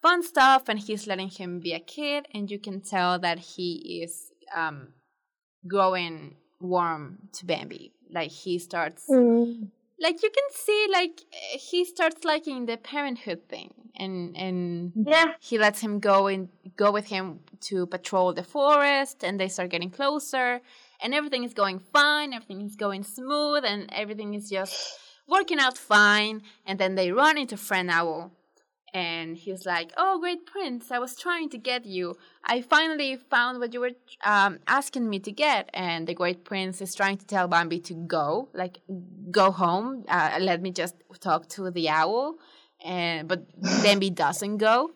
Speaker 2: fun stuff, and he's letting him be a kid, and you can tell that he is um, growing warm to Bambi. Like he starts
Speaker 3: Mm.
Speaker 2: Like you can see like eh, he starts liking the parenthood thing and and
Speaker 5: Yeah.
Speaker 2: he lets him go and go with him to patrol the forest and they start getting closer and everything is going fine everything is going smooth and everything is just working out fine and then they run into friend owl and he's like oh great prince i was trying to get you. I finally found what you were um, asking me to get. And the great prince is trying to tell bambi to go like go home uh, let me just talk to the owl. And but bambi doesn't go.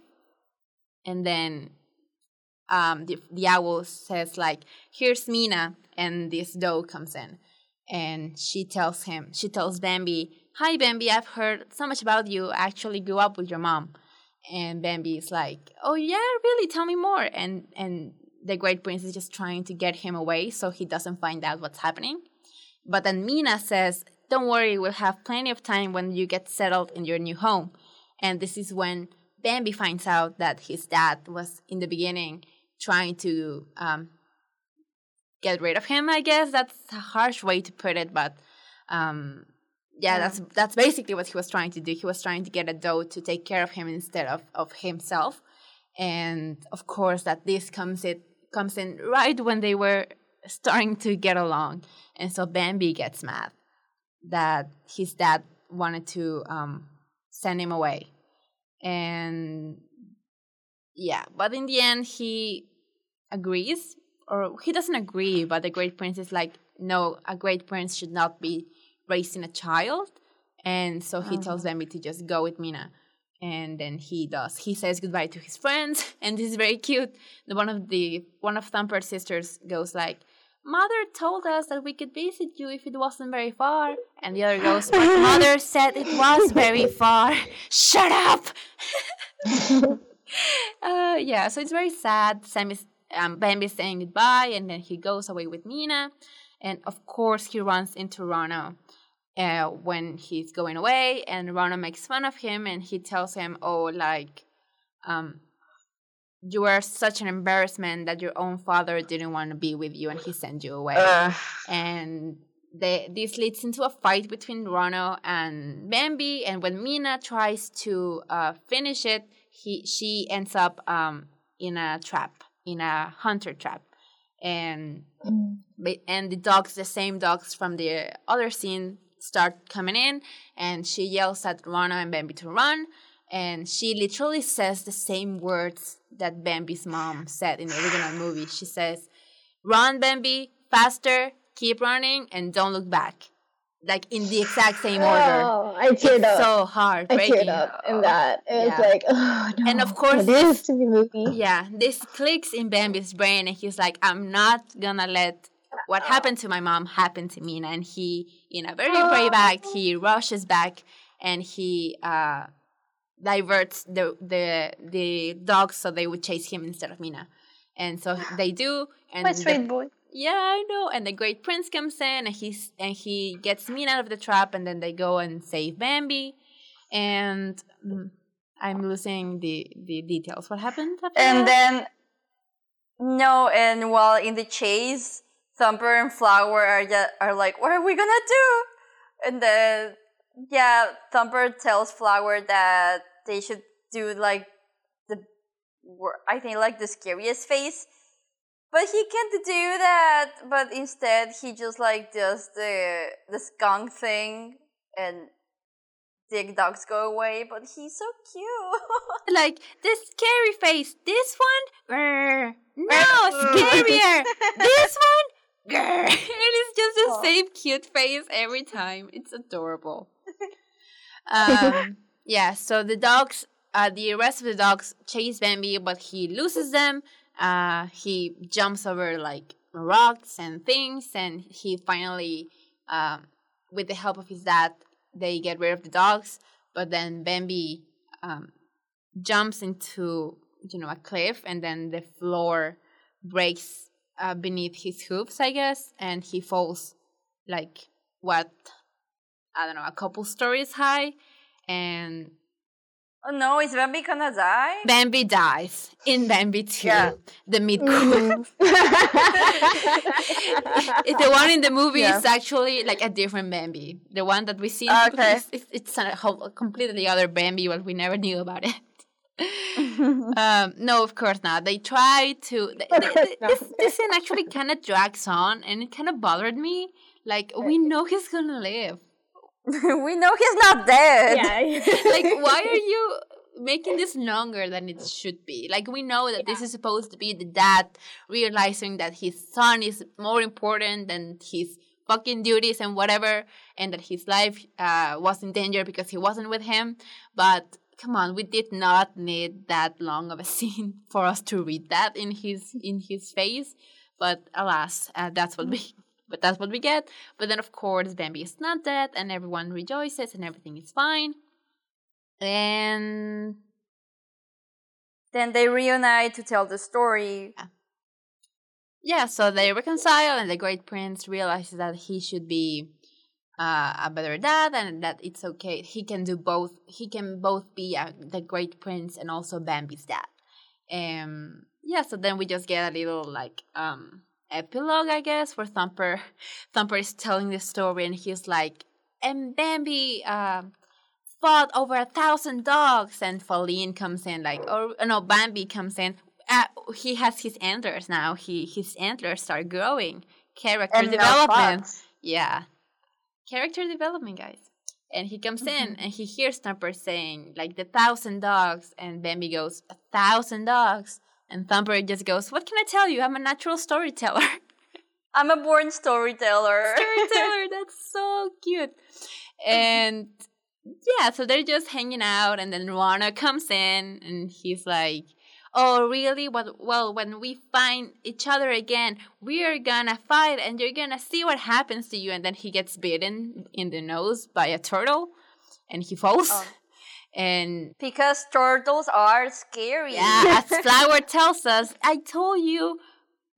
Speaker 2: And then um, the, the owl says like here's mina. And this doe comes in. And she tells him she tells bambi hi bambi. I've heard so much about you. I actually grew up with your mom. And bambi is like oh yeah really? Tell me more. And and the great prince is just trying to get him away so he doesn't find out what's happening. But then mina says don't worry. We'll have plenty of time when you get settled in your new home. And this is when bambi finds out that his dad was in the beginning trying to um, get rid of him. I guess. That's a harsh way to put it, but um, yeah, that's that's basically what he was trying to do. He was trying to get a doe to take care of him instead of of himself, and of course that this comes it comes in right when they were starting to get along, and so Bambi gets mad that his dad wanted to um, send him away, and yeah, but in the end he agrees or he doesn't agree, but the great prince is like, no, a great prince should not be raising a child. And so he tells Bambi to just go with Mina. And then he does. He says goodbye to his friends, and this is very cute. The one of the one of Thumper's sisters goes like, "Mother told us that we could visit you if it wasn't very far." And the other goes, "But Mother said it was very far. Shut up." uh, yeah, so it's very sad. Sam is um, Bambi's saying goodbye, and then he goes away with Mina, and of course he runs into Ronno uh, when he's going away, and Ronno makes fun of him, and he tells him, "Oh, like, um, you are such an embarrassment that your own father didn't want to be with you, and he sent you away."
Speaker 5: Ugh.
Speaker 2: and they, this leads into a fight between Ronno and Bambi. And when Mina tries to uh, finish it, he she ends up um, in a trap, in a hunter trap, and and the dogs, the same dogs from the other scene, start coming in, and she yells at Ronno and Bambi to run. And she literally says the same words that Bambi's mom said in the original movie. She says, Run, Bambi, faster. keep running, and don't look back. Like in the exact same oh, order.
Speaker 3: Oh, I teared
Speaker 2: It's
Speaker 3: up.
Speaker 2: so hard.
Speaker 3: I teared up in that. It was
Speaker 2: Yeah.
Speaker 3: like, oh no.
Speaker 2: And of course
Speaker 3: this to be movie.
Speaker 2: Yeah, this clicks in Bambi's brain, and he's like, I'm not gonna let what happened to my mom happened to Mina. And he, in a very brave act, he rushes back and he uh, diverts the, the, the dogs so they would chase him instead of Mina. And so they do. And the-
Speaker 5: sweet boy.
Speaker 2: yeah, I know. And the great prince comes in and he's and he gets Mina out of the trap and then they go and save Bambi. And mm, I'm losing the the details. What happened after
Speaker 4: And
Speaker 2: that?
Speaker 4: then no, and while in the chase, Thumper and Flower are just, are like, "What are we gonna do?" And then yeah, Thumper tells Flower that they should do like the I think like the scariest face. But he can't do that. But instead, he just like does the the skunk thing, and the dogs go away. But he's so cute.
Speaker 2: like this scary face. This one, grr. no scarier. this one, grr. it's just the same cute face every time. It's adorable. Um, yeah. So the dogs, uh, the rest of the dogs chase Bambi, but he loses them. Uh, he jumps over like rocks and things, and he finally, um, with the help of his dad, they get rid of the dogs. But then Bambi um, jumps into you know a cliff, and then the floor breaks uh, beneath his hooves, I guess, and he falls like what I don't know, a couple stories high, and
Speaker 4: oh no, is Bambi gonna die?
Speaker 2: Bambi dies in Bambi 2,
Speaker 4: Yeah.
Speaker 2: the mid
Speaker 3: Mhm.
Speaker 2: the one in the movie
Speaker 4: Yeah.
Speaker 2: is actually like a different Bambi. The one that we see, in
Speaker 4: Ah,
Speaker 2: the movie
Speaker 4: okay.
Speaker 2: is- it's, it's a whole, completely other Bambi, but we never knew about it. um, no, of course not. They try to. th- th- th-
Speaker 3: No.
Speaker 2: this, this scene actually kind of drags on, and it kind of bothered me. Like we know he's gonna live.
Speaker 4: we know he's not dead.
Speaker 3: yeah.
Speaker 2: Like why are you making this longer than it should be? Like we know that this is supposed to be the dad realizing that his son is more important than his fucking duties and whatever, and that his life uh, was in danger because he wasn't with him. But come on, we did not need that long of a scene for us to read that in his in his face. But alas, uh, that's what we. But that's what we get. But then, of course, Bambi is not dead, and everyone rejoices, and everything is fine. And
Speaker 4: Then they reunite to tell the story.
Speaker 2: yeah, so they reconcile, and the Great Prince realizes that he should be uh, a better dad, and that it's okay. He can do both. He can both be uh, the Great Prince and also Bambi's dad. Um, yeah, so then we just get a little like um epilogue, I guess, where Thumper Thumper is telling the story, and he's like, and Bambi um fought over a thousand dogs, and Faline comes in like, or no, Bambi comes in. Uh, he has his antlers now. He his antlers start growing. Character
Speaker 5: And
Speaker 2: development. Yeah. Character development, guys. And he comes in mm-hmm. and he hears Thumper saying, like, the thousand dogs. And Bambi goes, a thousand dogs. And Thumper just goes, what can I tell you? I'm a natural storyteller.
Speaker 4: I'm a born storyteller.
Speaker 2: storyteller, that's so cute. And yeah, so they're just hanging out. And then Ronno comes in and he's like, Oh, really? Well, well, when we find each other again, we are gonna fight and you're gonna see what happens to you. And then he gets bitten in the nose by a turtle and he falls.
Speaker 4: Oh.
Speaker 2: And
Speaker 4: because turtles are scary.
Speaker 2: yeah, as Flower tells us, I told you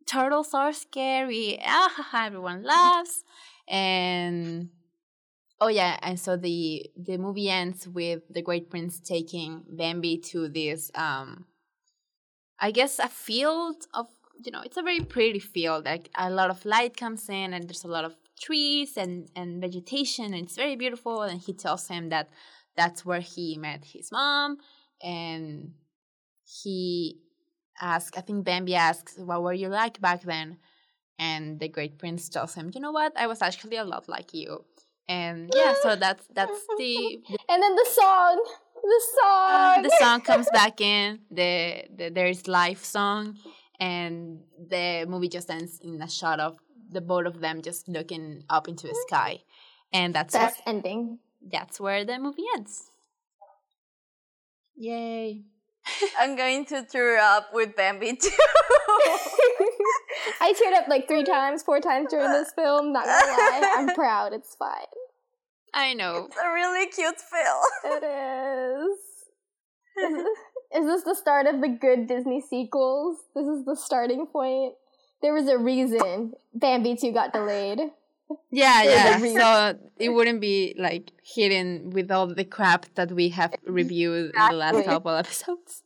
Speaker 2: turtles are scary. Ah, everyone laughs. And oh yeah, and so the the movie ends with the Great Prince taking Bambi to this um I guess a field of you know, it's a very pretty field. Like a lot of light comes in and there's a lot of trees and, and vegetation and it's very beautiful and he tells him that that's where he met his mom and he asks i think bambi asks what were you like back then and the great prince tells him you know what i was actually a lot like you and yeah so that's that's the the,
Speaker 3: and then the song. The song.
Speaker 2: the song comes back in the, the there's life song and the movie just ends in a shot of the both of them just looking up into the sky, and that's
Speaker 3: Best
Speaker 2: where,
Speaker 3: ending.
Speaker 2: that's where the movie ends. Yay!
Speaker 4: I'm going to tear up with Bambi too.
Speaker 3: I teared up like three times, four times during this film. Not gonna lie, I'm proud. It's fine.
Speaker 2: I know.
Speaker 4: it's a really cute film.
Speaker 3: It is. Is this, is this the start of the good Disney sequels? This is the starting point. There was a reason Bambi 2 got delayed.
Speaker 2: Yeah, yeah. So it wouldn't be like hidden with all the crap that we have reviewed in the last couple episodes.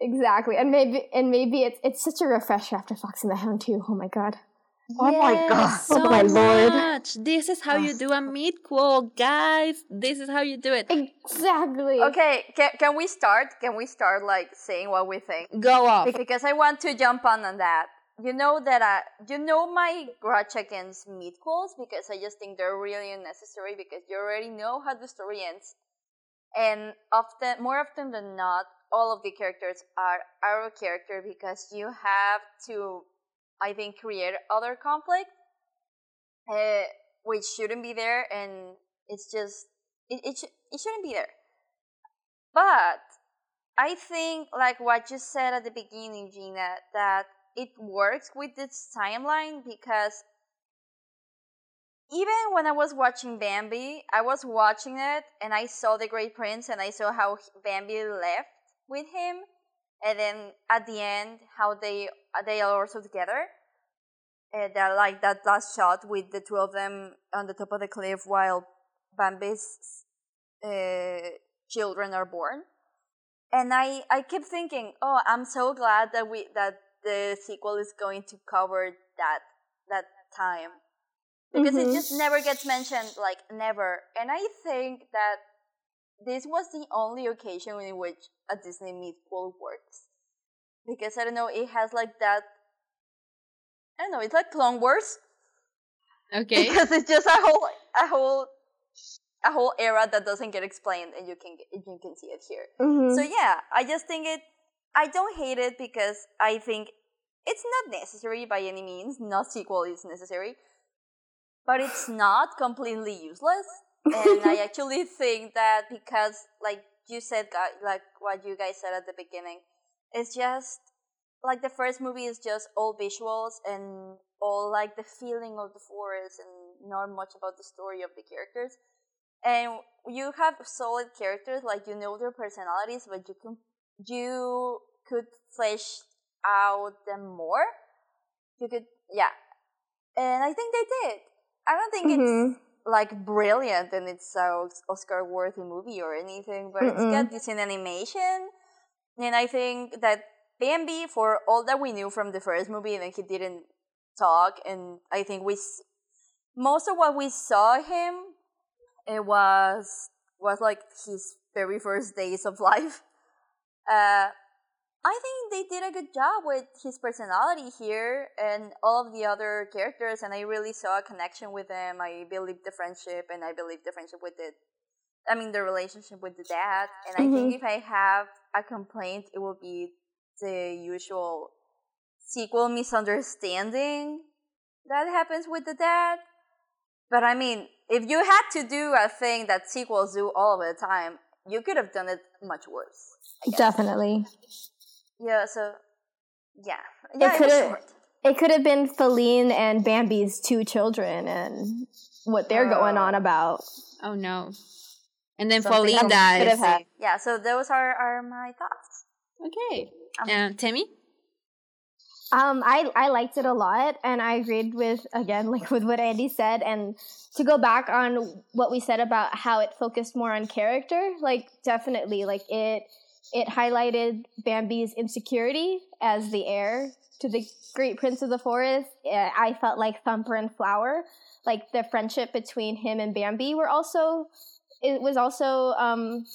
Speaker 3: Exactly. And maybe and maybe it's it's such a refresher after Fox and the Hound too. Oh my god.
Speaker 5: Oh my god.
Speaker 2: Oh so
Speaker 3: Oh my lord.
Speaker 2: much. This is how you do a midquel, guys. This is how you do it.
Speaker 3: Exactly.
Speaker 4: Okay, can, can we start? Can we start like saying what we think?
Speaker 2: Go off.
Speaker 4: Because I want to jump on on that. You know that I, you know my grudge against midquels because I just think they're really unnecessary because you already know how the story ends, and often, more often than not, all of the characters are our character because you have to, I think, create other conflict, uh, which shouldn't be there, and it's just it it, sh- it shouldn't be there. But I think, like what you said at the beginning, Gina, that it works with this timeline because even when I was watching Bambi, I was watching it and I saw the Great Prince and I saw how Bambi left with him, and then at the end how they they are also together. And that like that last shot with the two of them on the top of the cliff while Bambi's uh, children are born and I I keep thinking, oh, I'm so glad that we that the sequel is going to cover that that time because it
Speaker 3: Mhm.
Speaker 4: just never gets mentioned, like never. And I think that this was the only occasion in which a Disney meet sequel works because I don't know, it has like that. I don't know, it's like Clone Wars
Speaker 2: Okay.
Speaker 4: because it's just a whole a whole a whole era that doesn't get explained, and you can you can see it here.
Speaker 3: Mhm.
Speaker 4: So yeah, I just think it. I don't hate it because I think it's not necessary by any means. Not sequel is necessary, but it's not completely useless. And I actually think that because, like you said, like what you guys said at the beginning, it's just like the first movie is just all visuals and all like the feeling of the forest and not much about the story of the characters. And you have solid characters like you know their personalities but you can you could flesh out them more. You could yeah. And i think they did. I don't think it's
Speaker 3: Mhm.
Speaker 4: Like brilliant and it's a oscar worthy movie or anything but it's
Speaker 3: Mm-mm.
Speaker 4: got decent animation and i think that bambi for all that we knew from the first movie and he didn't talk and i think we most of what we saw him it was was like his very first days of life. Uh, I think they did a good job with his personality here and all of the other characters, and I really saw a connection with them. I believe the friendship, and I believe the friendship with the, I mean, the relationship with the dad. And I think mm-hmm. if I have a complaint, it will be the usual sequel misunderstanding that happens with the dad. But I mean, if you had to do a thing that sequels do all of the time, you could have done it much worse.
Speaker 3: Definitely.
Speaker 4: Yeah, so yeah, yeah, it,
Speaker 3: could've- It could have been Faline and Bambi's two children and what they're going
Speaker 4: Uh,
Speaker 3: on about.
Speaker 2: oh no. And then
Speaker 4: Something
Speaker 2: Faline
Speaker 4: else
Speaker 3: could have
Speaker 2: dies.
Speaker 4: Yeah, so those are, are my thoughts.
Speaker 2: Okay.
Speaker 4: Um,
Speaker 2: Um, Timmy?
Speaker 3: Um, I I liked it a lot, and I agreed with again, like with what Andy said, and to go back on what we said about how it focused more on character, like definitely, like it it highlighted Bambi's insecurity as the heir to the great prince of the forest. Eh, I felt like Thumper and Flower, like the friendship between him and Bambi, were also it was also um,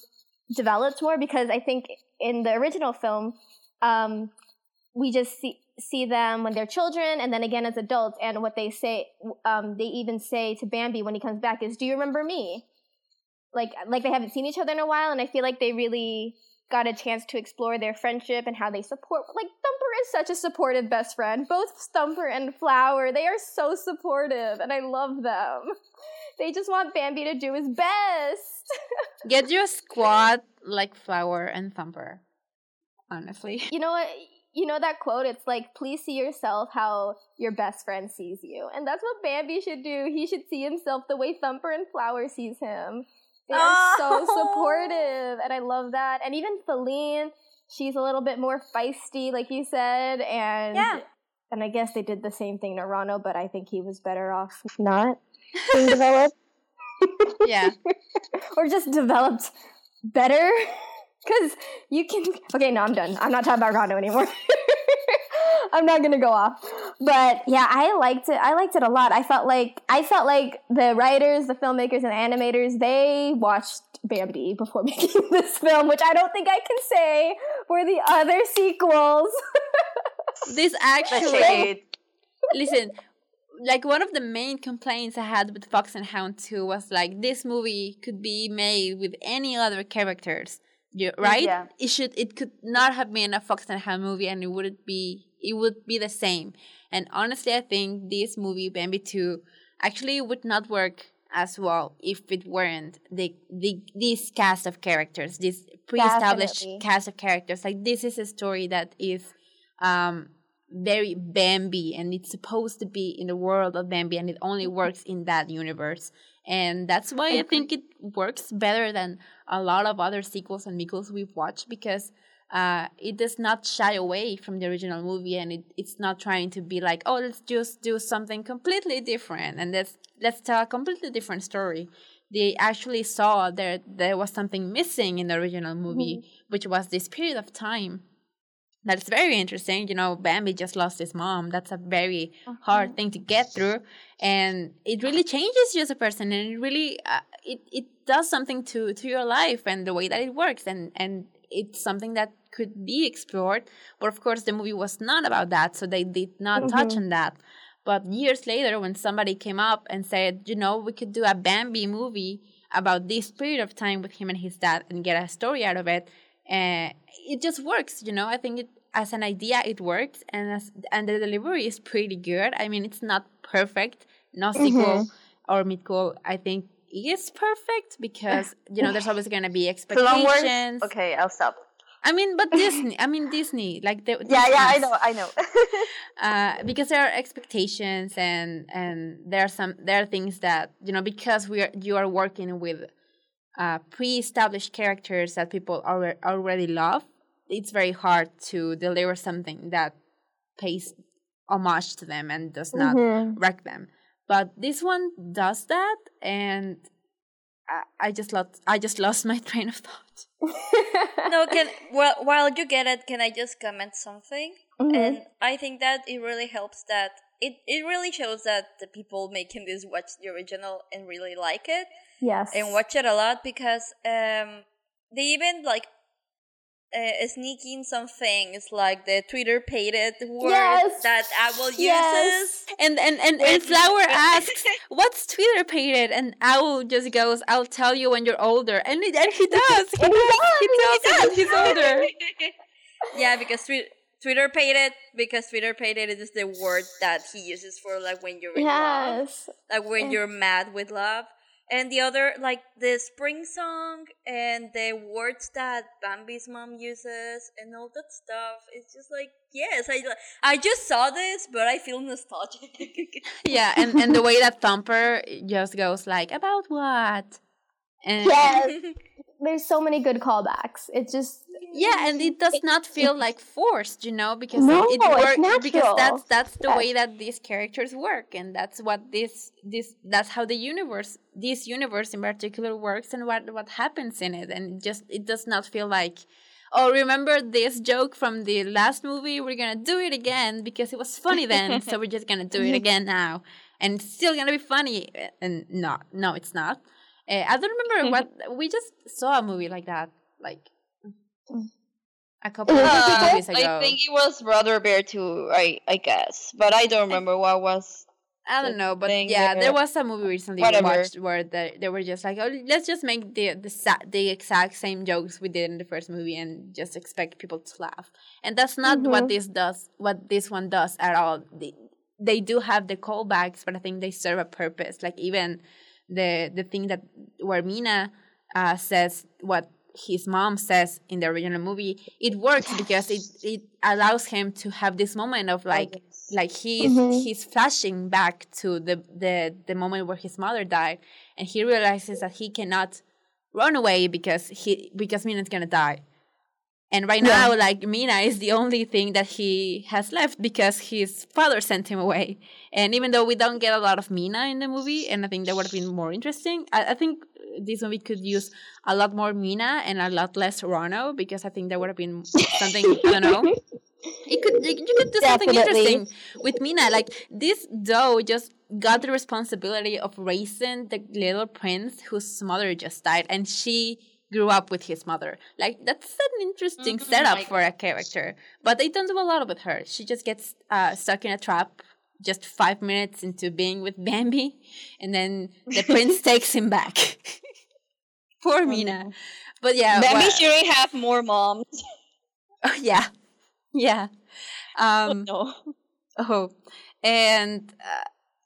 Speaker 3: developed more because I think in the original film. Um, we just see see them when they're children and then again as adults and what they say um, they even say to bambi when he comes back is do you remember me like like they haven't seen each other in a while and i feel like they really got a chance to explore their friendship and how they support. Like Thumper is such a supportive best friend. Both Thumper and Flower, they are so supportive, and I love them. They just want Bambi to do his best.
Speaker 2: Get your squad like Flower and Thumper. Honestly.
Speaker 3: You know what? You know that quote? It's like, please see yourself how your best friend sees you. And that's what Bambi should do. He should see himself the way Thumper and Flower sees him. They are so
Speaker 4: Oh.
Speaker 3: supportive, and I love that. And even Faline, she's a little bit more feisty, like you said, and
Speaker 4: Yeah.
Speaker 3: and I guess they did the same thing to Ronno, but I think he was better off not being developed,
Speaker 2: Yeah.
Speaker 3: or just developed better. Because you can. Okay, no, I'm done. I'm not talking about Ronno anymore. I'm not gonna go off. But yeah, I liked it. I liked it a lot. I felt like I felt like the writers, the filmmakers, and the animators they watched Bambi before making this film, which I don't think I can say for the other sequels.
Speaker 2: This actually listen like one of the main complaints i had with fox and hound 2 was like this movie could be made with any other characters you, right
Speaker 5: Yeah.
Speaker 2: it should it could not have been a fox and hound movie and it wouldn't be it would be the same and honestly i think this movie bambi 2 actually would not work as well if it weren't the the this cast of characters this pre-established
Speaker 3: Definitely.
Speaker 2: cast of characters like this is a story that is um very Bambi and it's supposed to be in the world of Bambi and it only works in that universe. And that's why I think it works better than a lot of other sequels and sequels we've watched because uh, it does not shy away from the original movie and it, it's not trying to be like, oh, let's just do something completely different and let's let's tell a completely different story. They actually saw that there was something missing in the original movie, which was this period of time that's very interesting. You know, Bambi just lost his mom. That's a very hard thing to get through, and it really changes you as a person, and it really uh, it it does something to to your life and the way that it works, and and it's something that could be explored. But of course, the movie was not about that, so they did not touch on that. But years later, when somebody came up and said, you know, we could do a Bambi movie about this period of time with him and his dad and get a story out of it, uh, it just works. You know, I think it as an idea it works, and as and the delivery is pretty good. I mean, it's not perfect. No sequel or midquel, I think, is perfect because you know there's always going to be expectations.
Speaker 5: Okay, I'll stop.
Speaker 2: I mean, but Disney. I mean Disney. Like the
Speaker 5: Yeah, yeah, I know, I know.
Speaker 2: uh, because there are expectations and and there are some there are things that you know because we are you are working with uh, pre-established characters that people already already love. It's very hard to deliver something that pays homage to them and does not
Speaker 3: Mhm.
Speaker 2: wreck them. But this one does that, and I, I just lost I just lost my train of thought.
Speaker 4: no, can well while you get it, can I just comment something?
Speaker 3: Mhm.
Speaker 4: And I think that it really helps that it it really shows that the people making this watch the original and really like it
Speaker 3: yes.
Speaker 4: and watch it a lot because um they even like uh, sneak in some things like the Twitterpated word
Speaker 3: Yes.
Speaker 4: that Owl uses.
Speaker 3: Yes.
Speaker 2: And and and, and Flower asks, "What's Twitterpated?" And Owl just goes, "I'll tell you when you're older." And it, and he does. He
Speaker 3: And he
Speaker 2: does.
Speaker 3: does.
Speaker 2: He tells him when he's older.
Speaker 4: yeah, because twi- Twitterpated because Twitterpated is the word that he uses for like when you're in love. Like when you're mad with love and the other like the spring song and the words that bambi's mom uses and all that stuff it's just like yes i i just saw this but i feel nostalgic
Speaker 2: Yeah, and and the way that Thumper just goes like, "About what?" And
Speaker 3: Yes. There's so many good callbacks. It just
Speaker 2: yeah, and it does not feel like forced, you know, because
Speaker 3: No,
Speaker 2: it, it
Speaker 3: it's
Speaker 2: works because that's that's the
Speaker 3: Yes.
Speaker 2: way that these characters work, and that's what this this that's how the universe this universe in particular works, and what what happens in it, and just it does not feel like. Oh, remember this joke from the last movie? We're gonna do it again because it was funny then, so we're just gonna do it again now, and it's still gonna be funny. And no, no, it's not. Uh, I don't remember what we just saw a movie like that, like a couple of
Speaker 5: Uh,
Speaker 2: movies ago.
Speaker 6: I think it was Brother Bear too, I I guess, but I don't remember what was
Speaker 2: I don't know, but
Speaker 6: thing
Speaker 2: yeah,
Speaker 6: there.
Speaker 2: there was a movie recently we watched where they, they were just like, oh, let's just make the the the exact same jokes we did in the first movie and just expect people to laugh. And that's not what
Speaker 3: Mhm.
Speaker 2: this does. What this one does at all. They, they do have the callbacks, but I think they serve a purpose. Like even the the thing that where Mina uh, says what his mom says in the original movie, it works because it it allows him to have this moment of like like he's
Speaker 3: Mhm.
Speaker 2: he's flashing back to the, the the moment where his mother died and he realizes that he cannot run away because he because Mina's gonna die. And right
Speaker 3: Yeah.
Speaker 2: now, like Mena is the only thing that he has left because his father sent him away. And even though we don't get a lot of Mena in the movie, and I think that would have been more interesting, I, I think this movie could use a lot more Mena and a lot less Ronno because I think that would have been something I don't know. It could you, you could do something interesting with Mena. Like this doe just got the responsibility of raising the little prince whose mother just died, and she grew up with his mother. Like that's an interesting
Speaker 4: Mhm,
Speaker 2: setup
Speaker 4: like-
Speaker 2: for a character. But they don't do a lot with her. She just gets uh, stuck in a trap just five minutes into being with Bambi, and then the prince takes him back. Poor Mena. But yeah,
Speaker 6: Maybe
Speaker 2: wha-
Speaker 6: shouldn't have more moms.
Speaker 2: Oh, yeah, yeah. Um,
Speaker 6: no.
Speaker 2: oh, and uh,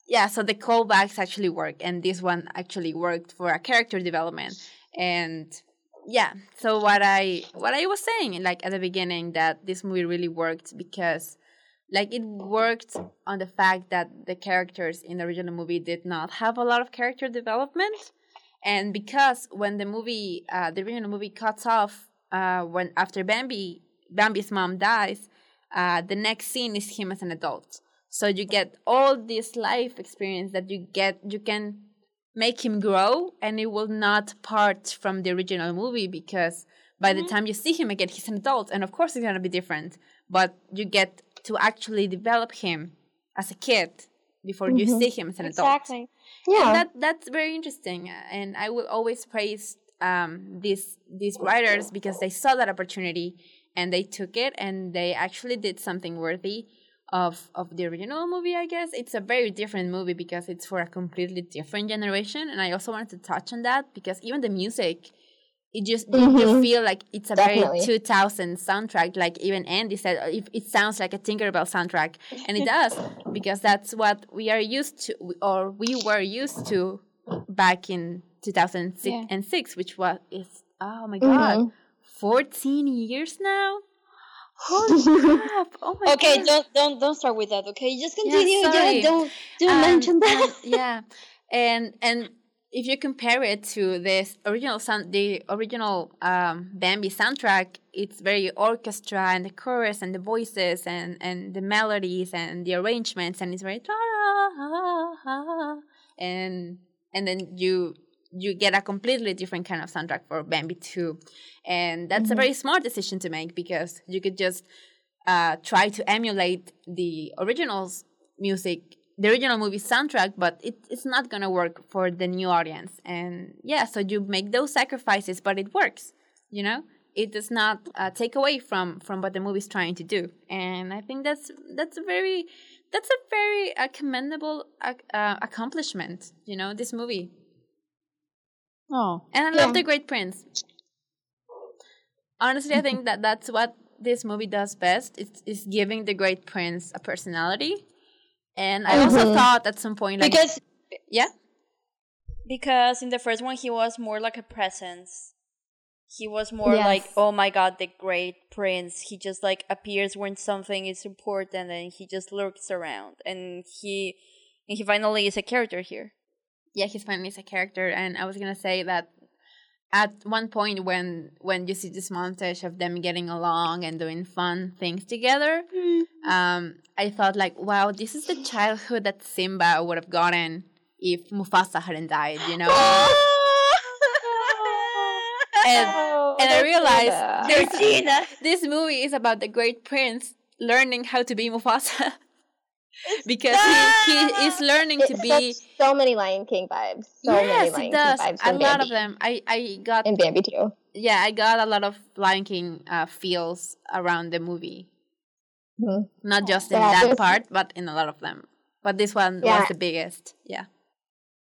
Speaker 2: yeah, so the callbacks actually work, and this one actually worked for a character development, and yeah. So what I what I was saying, like at the beginning, that this movie really worked because, like, it worked on the fact that the characters in the original movie did not have a lot of character development, and because when the movie, uh, the original movie cuts off, uh, when after Bambi Bambi's mom dies, uh, the next scene is him as an adult. So you get all this life experience that you get. You can make him grow, and it will not part from the original movie because by the time you see him again, he's an adult, and of course it's gonna be different. But you get to actually develop him as a kid before you
Speaker 3: Mhm.
Speaker 2: see him as an adult.
Speaker 6: Exactly.
Speaker 3: Yeah.
Speaker 2: And that that's very interesting, and I will always praise um, these these writers because they saw that opportunity and they took it and they actually did something worthy of of the original movie. I guess it's a very different movie because it's for a completely different generation, and I also wanted to touch on that because even the music. It just you, you feel like it's a
Speaker 3: Definitely.
Speaker 2: very 2000 soundtrack. Like even Andy said, uh, it, sounds like a Tinkerbell soundtrack, and it does because that's what we are used to, or we were used to back in 2006
Speaker 6: Yeah.
Speaker 2: and six, which was is oh my god,
Speaker 3: Mhm.
Speaker 2: 14 years now. Holy crap! Oh my
Speaker 6: Okay,
Speaker 2: god.
Speaker 6: don't don't don't start with that. Okay, just continue. Yeah,
Speaker 2: sorry.
Speaker 6: don't don't
Speaker 2: And-
Speaker 6: mention that.
Speaker 2: and- yeah, and and if you compare it to this original sound, the original um, Bambi soundtrack, it's very orchestra and the chorus and the voices and and the melodies and the arrangements, and it's very and and then you you get a completely different kind of soundtrack for Bambi 2. And that's a
Speaker 3: Mhm.
Speaker 2: very smart decision to make because you could just uh, try to emulate the original's music, the original movie soundtrack, but it, it's not going to work for the new audience. And yeah, so you make those sacrifices, but it works, you know? It does not uh, take away from, from what the movie's trying to do. And I think that's that's a very that's a very uh, commendable uh, accomplishment, you know, this movie.
Speaker 6: Oh,
Speaker 2: And I
Speaker 3: Yeah.
Speaker 2: love The Great Prince. Honestly, I think that that's what this movie does best. It's, is giving The Great Prince a personality. And I also
Speaker 3: Mhm.
Speaker 2: thought at some point, like,
Speaker 6: because
Speaker 2: yeah,
Speaker 4: Because in the first one, he was more like a presence. He was more
Speaker 3: Yes.
Speaker 4: like, oh my god, the great prince. He just like appears when something is important, and he just lurks around. And he, and he finally is a character here.
Speaker 2: Yeah, he's finally a character. And I was gonna say that at one point when when you see this montage of them getting along and doing fun things together, um, I thought like, wow, this is the childhood that Simba would have gotten if Mufasa hadn't died, you know. and
Speaker 3: Oh,
Speaker 2: and I realized this movie is about the great prince learning how to be Mufasa. because he, he is learning to be
Speaker 3: so many Lion King vibes. So many
Speaker 2: yes,
Speaker 3: Lion
Speaker 2: it does.
Speaker 3: King vibes
Speaker 2: A lot
Speaker 3: Bambi.
Speaker 2: of them. I I got
Speaker 3: And Bambi too.
Speaker 2: yeah, I got a lot of Lion King uh, feels around the movie.
Speaker 3: Mhm.
Speaker 2: Not just in
Speaker 3: Yeah,
Speaker 2: that part, but in a lot of them. but this one
Speaker 3: Yeah.
Speaker 2: was the biggest. Yeah.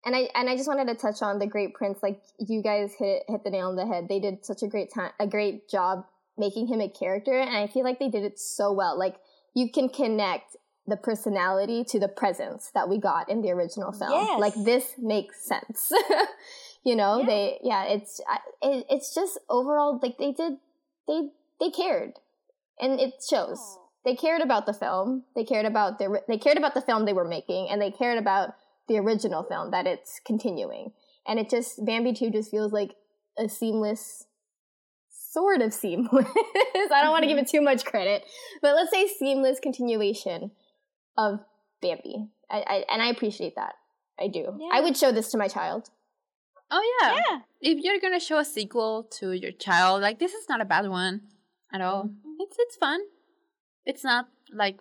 Speaker 3: And I and I just wanted to touch on the Great Prince. Like you guys hit hit the nail on the head. They did such a great time, a great job making him a character, and I feel like they did it so well. Like you can connect the personality to the presence that we got in the original film.
Speaker 6: Yes.
Speaker 3: Like this makes sense. you know,
Speaker 6: Yeah.
Speaker 3: they yeah. It's I- it, it's just overall like they did they they cared, and it shows. Oh. They cared about the film. They cared about the they cared about the film they were making, and they cared about the original film that it's continuing. And it just Bambi 2 just feels like a seamless sort of seamless. I don't want to give it mm-hmm. too much credit, but let's say seamless continuation of Bambi. I, I and I appreciate that. I do.
Speaker 6: Yeah.
Speaker 3: I would show this to my child.
Speaker 2: Oh yeah.
Speaker 6: Yeah.
Speaker 2: If you're gonna show a sequel to your child, like this is not a bad one at all. It's it's fun. It's not like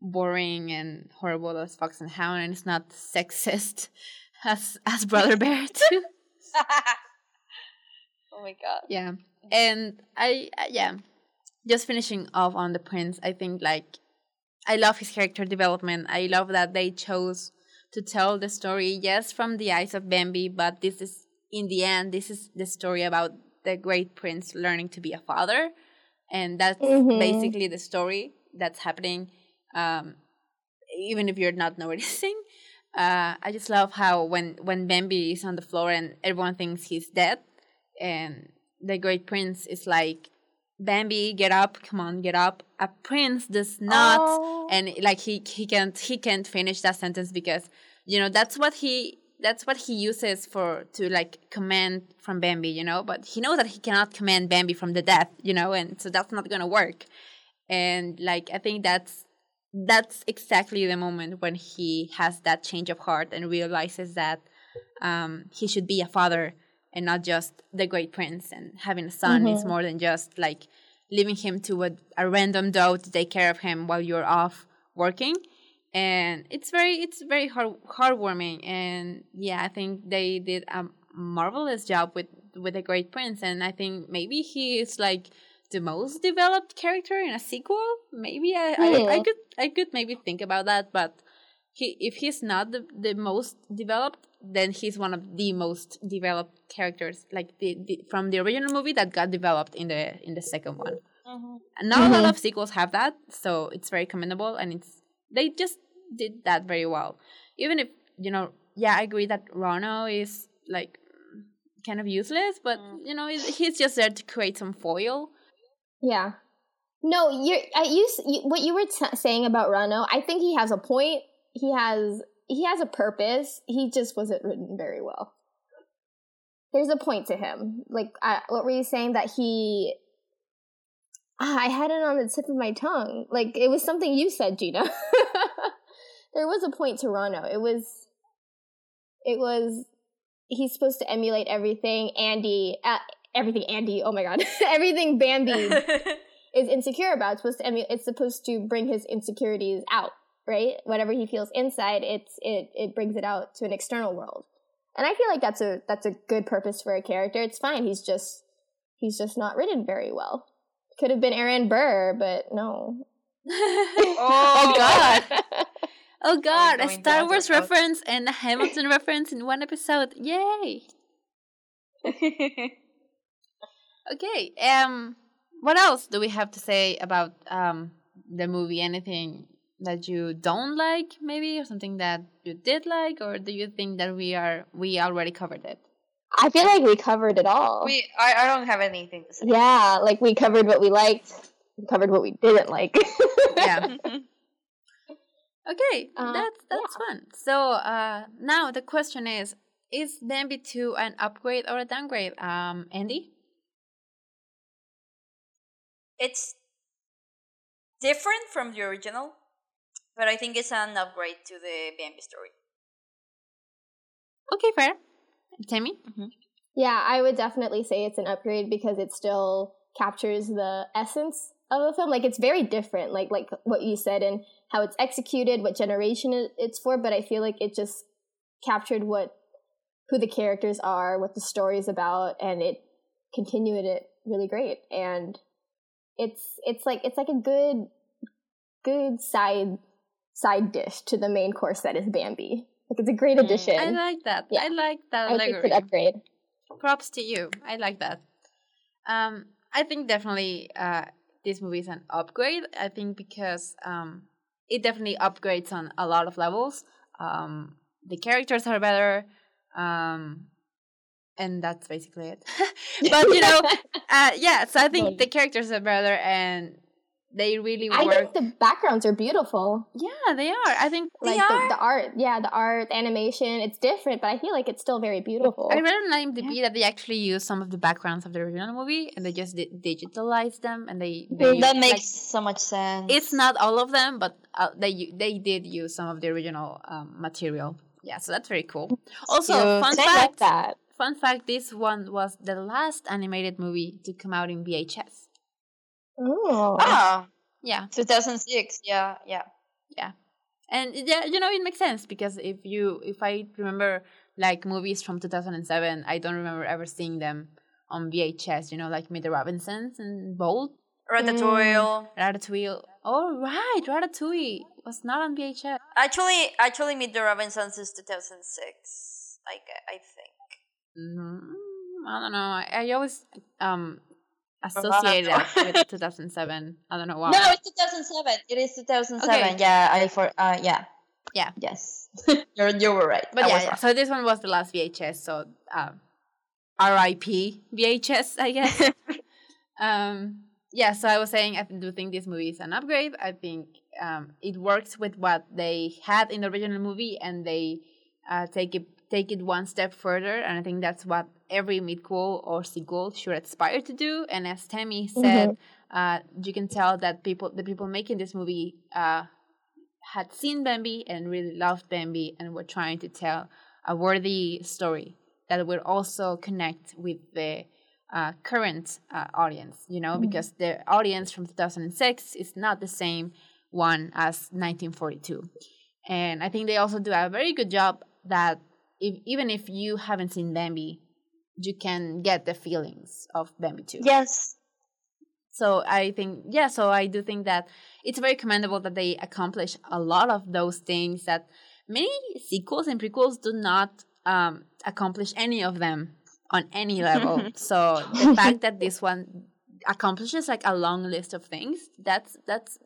Speaker 2: boring and horrible as Fox and Hound, and it's not sexist as as Brother Bear too.
Speaker 6: oh my god.
Speaker 2: yeah, and I uh, yeah, just finishing off on the prince. I think like I love his character development. I love that they chose to tell the story, yes, from the eyes of Bambi, but this is in the end, this is the story about the great prince learning to be a father, and that's
Speaker 3: Mhm.
Speaker 2: basically the story that's happening. Um, even if you're not noticing, uh, I just love how when when Bambi is on the floor and everyone thinks he's dead, and the great prince is like, Bambi, get up, come on, get up. A prince does not
Speaker 3: Oh.
Speaker 2: and like he he can't he can't finish that sentence because you know that's what he that's what he uses for to like command from Bambi, you know, but he knows that he cannot command Bambi from the death, you know, and so that's not gonna work. And like I think that's that's exactly the moment when he has that change of heart and realizes that um, he should be a father and not just the great prince and having a son is more than just like leaving him to a, a random dog to take care of him while you're off working. And it's very it's very heart, heartwarming and yeah i think they did a marvelous job with with the great prince and i think maybe he is like the most developed character in a sequel. Maybe i I, I
Speaker 3: Hmm.
Speaker 2: could i could maybe think about that but he if he's not the, the most developed then he's one of the most developed characters like the, the from the original movie that got developed in the in the second one and not a lot of mm-hmm. sequels have that so it's very commendable and it's they just did that very well even if you know yeah i agree that Ronno is like kind of useless but mm. you know he's he's just there to create some foil
Speaker 3: Yeah. No, you're. I you, you what you were t- saying about Ronno. I think he has a point. He has he has a purpose. He just wasn't written very well. There's a point to him. Like, I, what were you saying that he? Ah, I had it on the tip of my tongue. Like it was something you said, Gina. there was a point to Ronno. It was. It was. He's supposed to emulate everything Andy. Uh, everything Andy. Oh my god, everything Bambi is insecure about. It's supposed to emu- it's supposed to bring his insecurities out, right? Whatever he feels inside, it's it it brings it out to an external world. And I feel like that's a that's a good purpose for a character. It's fine. He's just he's just not written very well. Could have been Aaron Burr, but no.
Speaker 4: Oh,
Speaker 2: god oh god a star wars
Speaker 4: the
Speaker 2: reference and a hamilton reference in one episode yay okay um what else do we have to say about um the movie anything that you don't like maybe or something that you did like or do you think that we are we already covered it?
Speaker 3: I feel like we covered it all.
Speaker 4: we, I, I don't have anything to say.
Speaker 3: yeah, like we covered what we liked, we covered what we didn't like.
Speaker 2: yeah. Okay
Speaker 3: Uh,
Speaker 2: that's that's fun. So uh now the question is is Bambi 2 an upgrade or a downgrade? Um andy?
Speaker 4: It's different from the original, but I think it's an upgrade to the Bambi story.
Speaker 2: okay fair tammy mm-hmm.
Speaker 3: Yeah, I would definitely say it's an upgrade because it still captures the essence of the film. Like it's very different, like like what you said and how it's executed, what generation it's for. But I feel like it just captured what who the characters are, what the story's about, and it continued it really great. And it's it's like it's like a good good side side dish to the main course that is Bambi. Like it's a great
Speaker 6: Mm,
Speaker 3: addition.
Speaker 2: I like that.
Speaker 3: Yeah.
Speaker 2: I like that
Speaker 3: I think it's an upgrade.
Speaker 2: Props to you. I like that. Um, I think definitely uh, this movie is an upgrade. I think because um, it definitely upgrades on a lot of levels. Um, the characters are better. Um, and that's basically it. but you know, uh, yeah. So I think the characters are better, and they really work.
Speaker 3: I think the backgrounds are beautiful.
Speaker 2: yeah, they are. I think
Speaker 3: Like the, the art, yeah, the art, the animation, it's different, but I feel like it's still very beautiful.
Speaker 2: I read on IMDb that they actually use some of the backgrounds of the original movie, and they just di- digitalized them, and they, they
Speaker 6: that
Speaker 2: use-
Speaker 6: makes
Speaker 2: like,
Speaker 6: so much sense.
Speaker 2: it's not all of them, but uh, they they did use some of the original um, material. Yeah, so that's very cool. Also,
Speaker 6: Cute.
Speaker 2: fun
Speaker 3: I like
Speaker 2: fact.
Speaker 3: that.
Speaker 2: Fun fact: This one was the last animated movie to come out in VHS.
Speaker 3: Oh.
Speaker 6: ah,
Speaker 2: Yeah,
Speaker 6: 2006. Yeah, yeah. Yeah.
Speaker 2: And yeah, you know it makes sense because if you if I remember like movies from two thousand and seven, I don't remember ever seeing them on VHS. You know, like Meet the Robinsons and Bolt,
Speaker 4: Ratatouille.
Speaker 2: Ratatouille. Oh right, Ratatouille was not on VHS.
Speaker 4: Actually, actually, Meet the Robinsons is 2006. I, gue- I think.
Speaker 2: Mm, I don't know. I, I always um associate that with 2007. I don't know why.
Speaker 6: No, it's 2007. It is 2007.
Speaker 2: Okay.
Speaker 6: Yeah, I for uh yeah.
Speaker 2: Yeah.
Speaker 6: Yes. You're you were right.
Speaker 2: But
Speaker 6: I
Speaker 2: yeah, yeah, so this one was the last VHS. So um, R.I.P. VHS, I guess. um, yeah. So I was saying I do think this movie is an upgrade. I think um, it works with what they had in the original movie, and they uh, take it take it one step further. And I think that's what every midquel or sequel should aspire to do. And as Tammy said, uh, you can tell that people the people making this movie uh, had seen Bambi and really loved Bambi and were trying to tell a worthy story that would also connect with the uh, current uh, audience, you know, because the audience from 2006 is not the same one as 1942. And I think they also do a very good job that if, even if you haven't seen Bambi, you can get the feelings of Bambi too.
Speaker 6: Yes.
Speaker 2: So I think, yeah, so I do think that it's very commendable that they accomplish a lot of those things that many sequels and prequels do not um, accomplish any of them on any level. so the fact that this one accomplishes like a long list of things, that's that's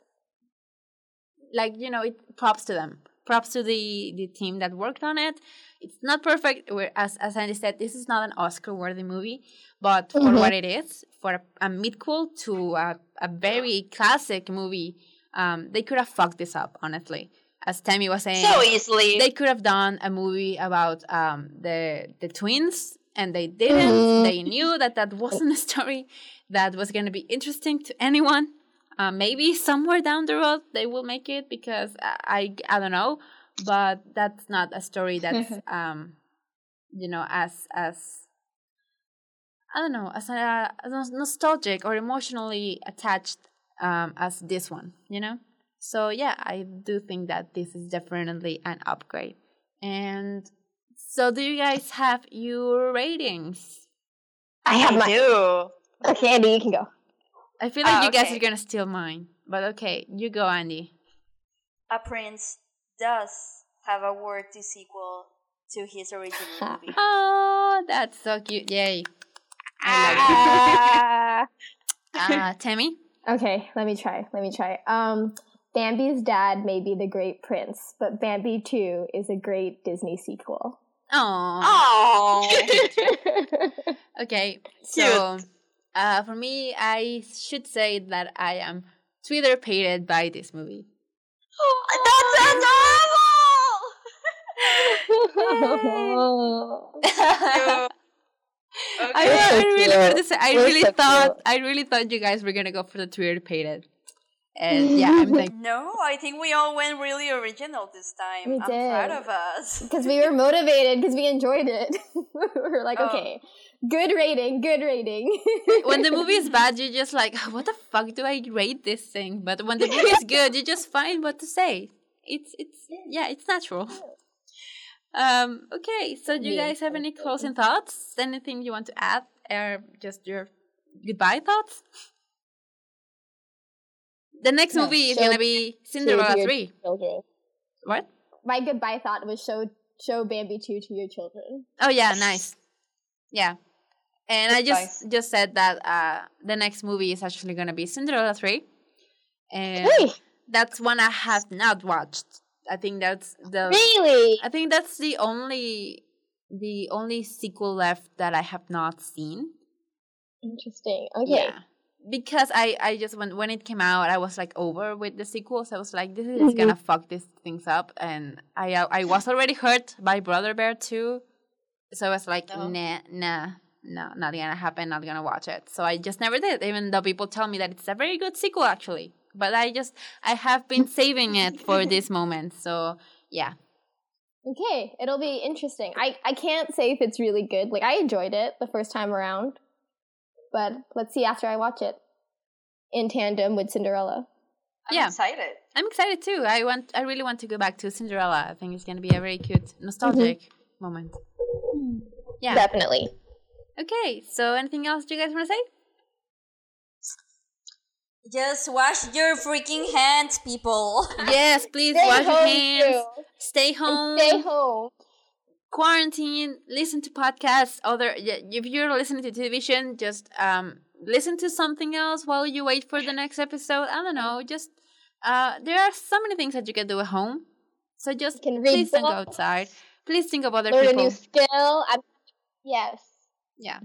Speaker 2: like you know, it props to them. Props to the the team that worked on it. It's not perfect. We're, as as Andy said, this is not an Oscar worthy movie, but for
Speaker 3: Mhm.
Speaker 2: what it is, for a, a midquel to a, a very classic movie, um, they could have fucked this up. Honestly, as Tammy was saying,
Speaker 6: So easily.
Speaker 2: they could have done a movie about um the the twins and they didn't
Speaker 3: Mhm.
Speaker 2: they knew that that wasn't a story that was going to be interesting to anyone uh, maybe somewhere down the road they will make it because I, I i don't know but that's not a story that's um you know as as i don't know as, a, as nos- nostalgic or emotionally attached um as this one you know so yeah, I do think that this is definitely an upgrade. And so do you guys have your ratings?
Speaker 3: I have
Speaker 6: I
Speaker 3: my.
Speaker 6: do.
Speaker 3: Okay, Andy, you can go.
Speaker 2: I feel like
Speaker 4: Ah,
Speaker 2: you guys are gonna steal mine. But okay, you go Andy.
Speaker 4: A prince does have a worthy sequel to his original movie.
Speaker 2: Oh, that's so cute. Yay. I
Speaker 3: Ah.
Speaker 2: it. uh Tammy?
Speaker 3: Okay, let me try. Let me try. Um, Bambi's dad may be the great prince, but Bambi 2 is a great Disney sequel.
Speaker 2: Oh.
Speaker 6: Oh.
Speaker 2: Okay. So uh for me I should say that I am Twitterpated by this movie.
Speaker 6: That's adorable.
Speaker 2: I, I really
Speaker 3: cute.
Speaker 2: wanted to say, I really thought. I really thought you guys were gonna go for the Twitterpated. And yeah, I'm like
Speaker 4: No, I think we all went really original this time.
Speaker 3: We
Speaker 4: I'm proud
Speaker 3: did.
Speaker 4: of us.
Speaker 3: Because we were motivated, because we enjoyed it. we were like,
Speaker 4: Oh.
Speaker 3: okay, good rating, good rating.
Speaker 2: when the movie is bad, you're just like, what the fuck do I rate this thing? But when the movie is good, you just find what to say. It's it's yeah, it's natural. Um. Okay. So do you guys have any closing thoughts? Anything you want to add, or just your goodbye thoughts? The next
Speaker 3: No,
Speaker 2: movie is gonna be Cinderella three.
Speaker 3: children.
Speaker 2: What?
Speaker 3: My goodbye thought was show show Bambi two to your children.
Speaker 2: Oh yeah, nice. Yeah. And I just just said that uh the next movie is actually gonna be Cinderella 3. And
Speaker 6: Hey,
Speaker 2: that's one I have not watched. I think that's the
Speaker 6: really?
Speaker 2: I think that's the only the only sequel left that I have not seen.
Speaker 6: Interesting. Okay.
Speaker 2: Yeah. Because I, I just when when it came out I was like over with the sequels. I was like this is gonna fuck these things up and I uh, I was already hurt by Brother Bear too. So I was like
Speaker 4: Oh.
Speaker 2: nah nah no not gonna happen, not gonna watch it. So I just never did, even though people tell me that it's a very good sequel actually. But I just I have been saving it for this moment. So yeah.
Speaker 3: Okay, it'll be interesting. I, I can't say if it's really good. Like I enjoyed it the first time around, but let's see after I watch it in tandem with Cinderella.
Speaker 5: I'm
Speaker 2: Yeah.
Speaker 5: excited.
Speaker 2: I'm excited too. I want I really want to go back to Cinderella. I think it's gonna be a very cute, nostalgic mm-hmm. moment. Hmm. Yeah.
Speaker 6: Definitely.
Speaker 2: Okay, so anything else do you guys want to say?
Speaker 1: Just wash your freaking hands, people.
Speaker 2: Yes, please
Speaker 6: Stay
Speaker 2: wash your hands.
Speaker 6: too.
Speaker 2: Stay home.
Speaker 6: Stay home.
Speaker 2: Quarantine. Listen to podcasts. Other if you're listening to television, just um listen to something else while you wait for the next episode. I don't know. Just uh, there are so many things that you can do at home. So just
Speaker 6: can read
Speaker 2: please don't go outside. Please think of other
Speaker 6: Learn a
Speaker 2: people.
Speaker 6: new skill. I'm, yes.
Speaker 2: Yeah.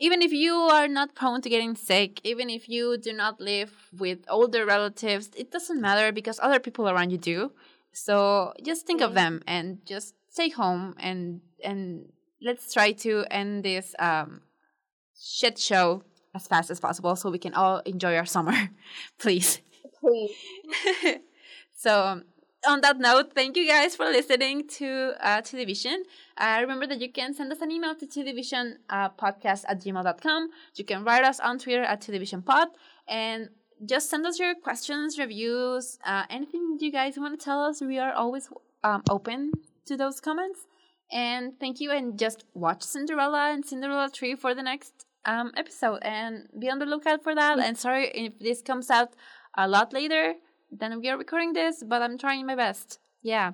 Speaker 2: Even if you are not prone to getting sick, even if you do not live with older relatives, it doesn't matter because other people around you do. So just think of them and just stay home and and let's try to end this um shit show as fast as possible so we can all enjoy our summer. Please.
Speaker 6: Please.
Speaker 2: so on that note, thank you guys for listening to uh, Television. Uh, remember that you can send us an email to television uh, podcast at gmail.com. You can write us on Twitter at televisionpod. And just send us your questions, reviews, uh, anything you guys want to tell us. We are always um, open to those comments. And thank you. And just watch Cinderella and Cinderella 3 for the next um, episode. And be on the lookout for that. And sorry if this comes out a lot later than we are recording this, but I'm trying my best. Yeah.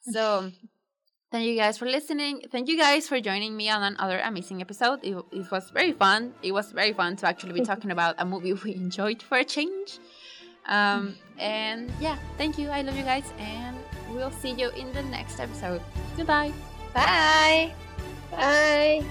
Speaker 2: So thank you guys for listening. Thank you guys for joining me on another amazing episode. It, it was very fun. It was very fun to actually be talking about a movie we enjoyed for a change. Um, and yeah, thank you. I love you guys, and we'll see you in the next episode. Goodbye.
Speaker 6: Bye. Bye.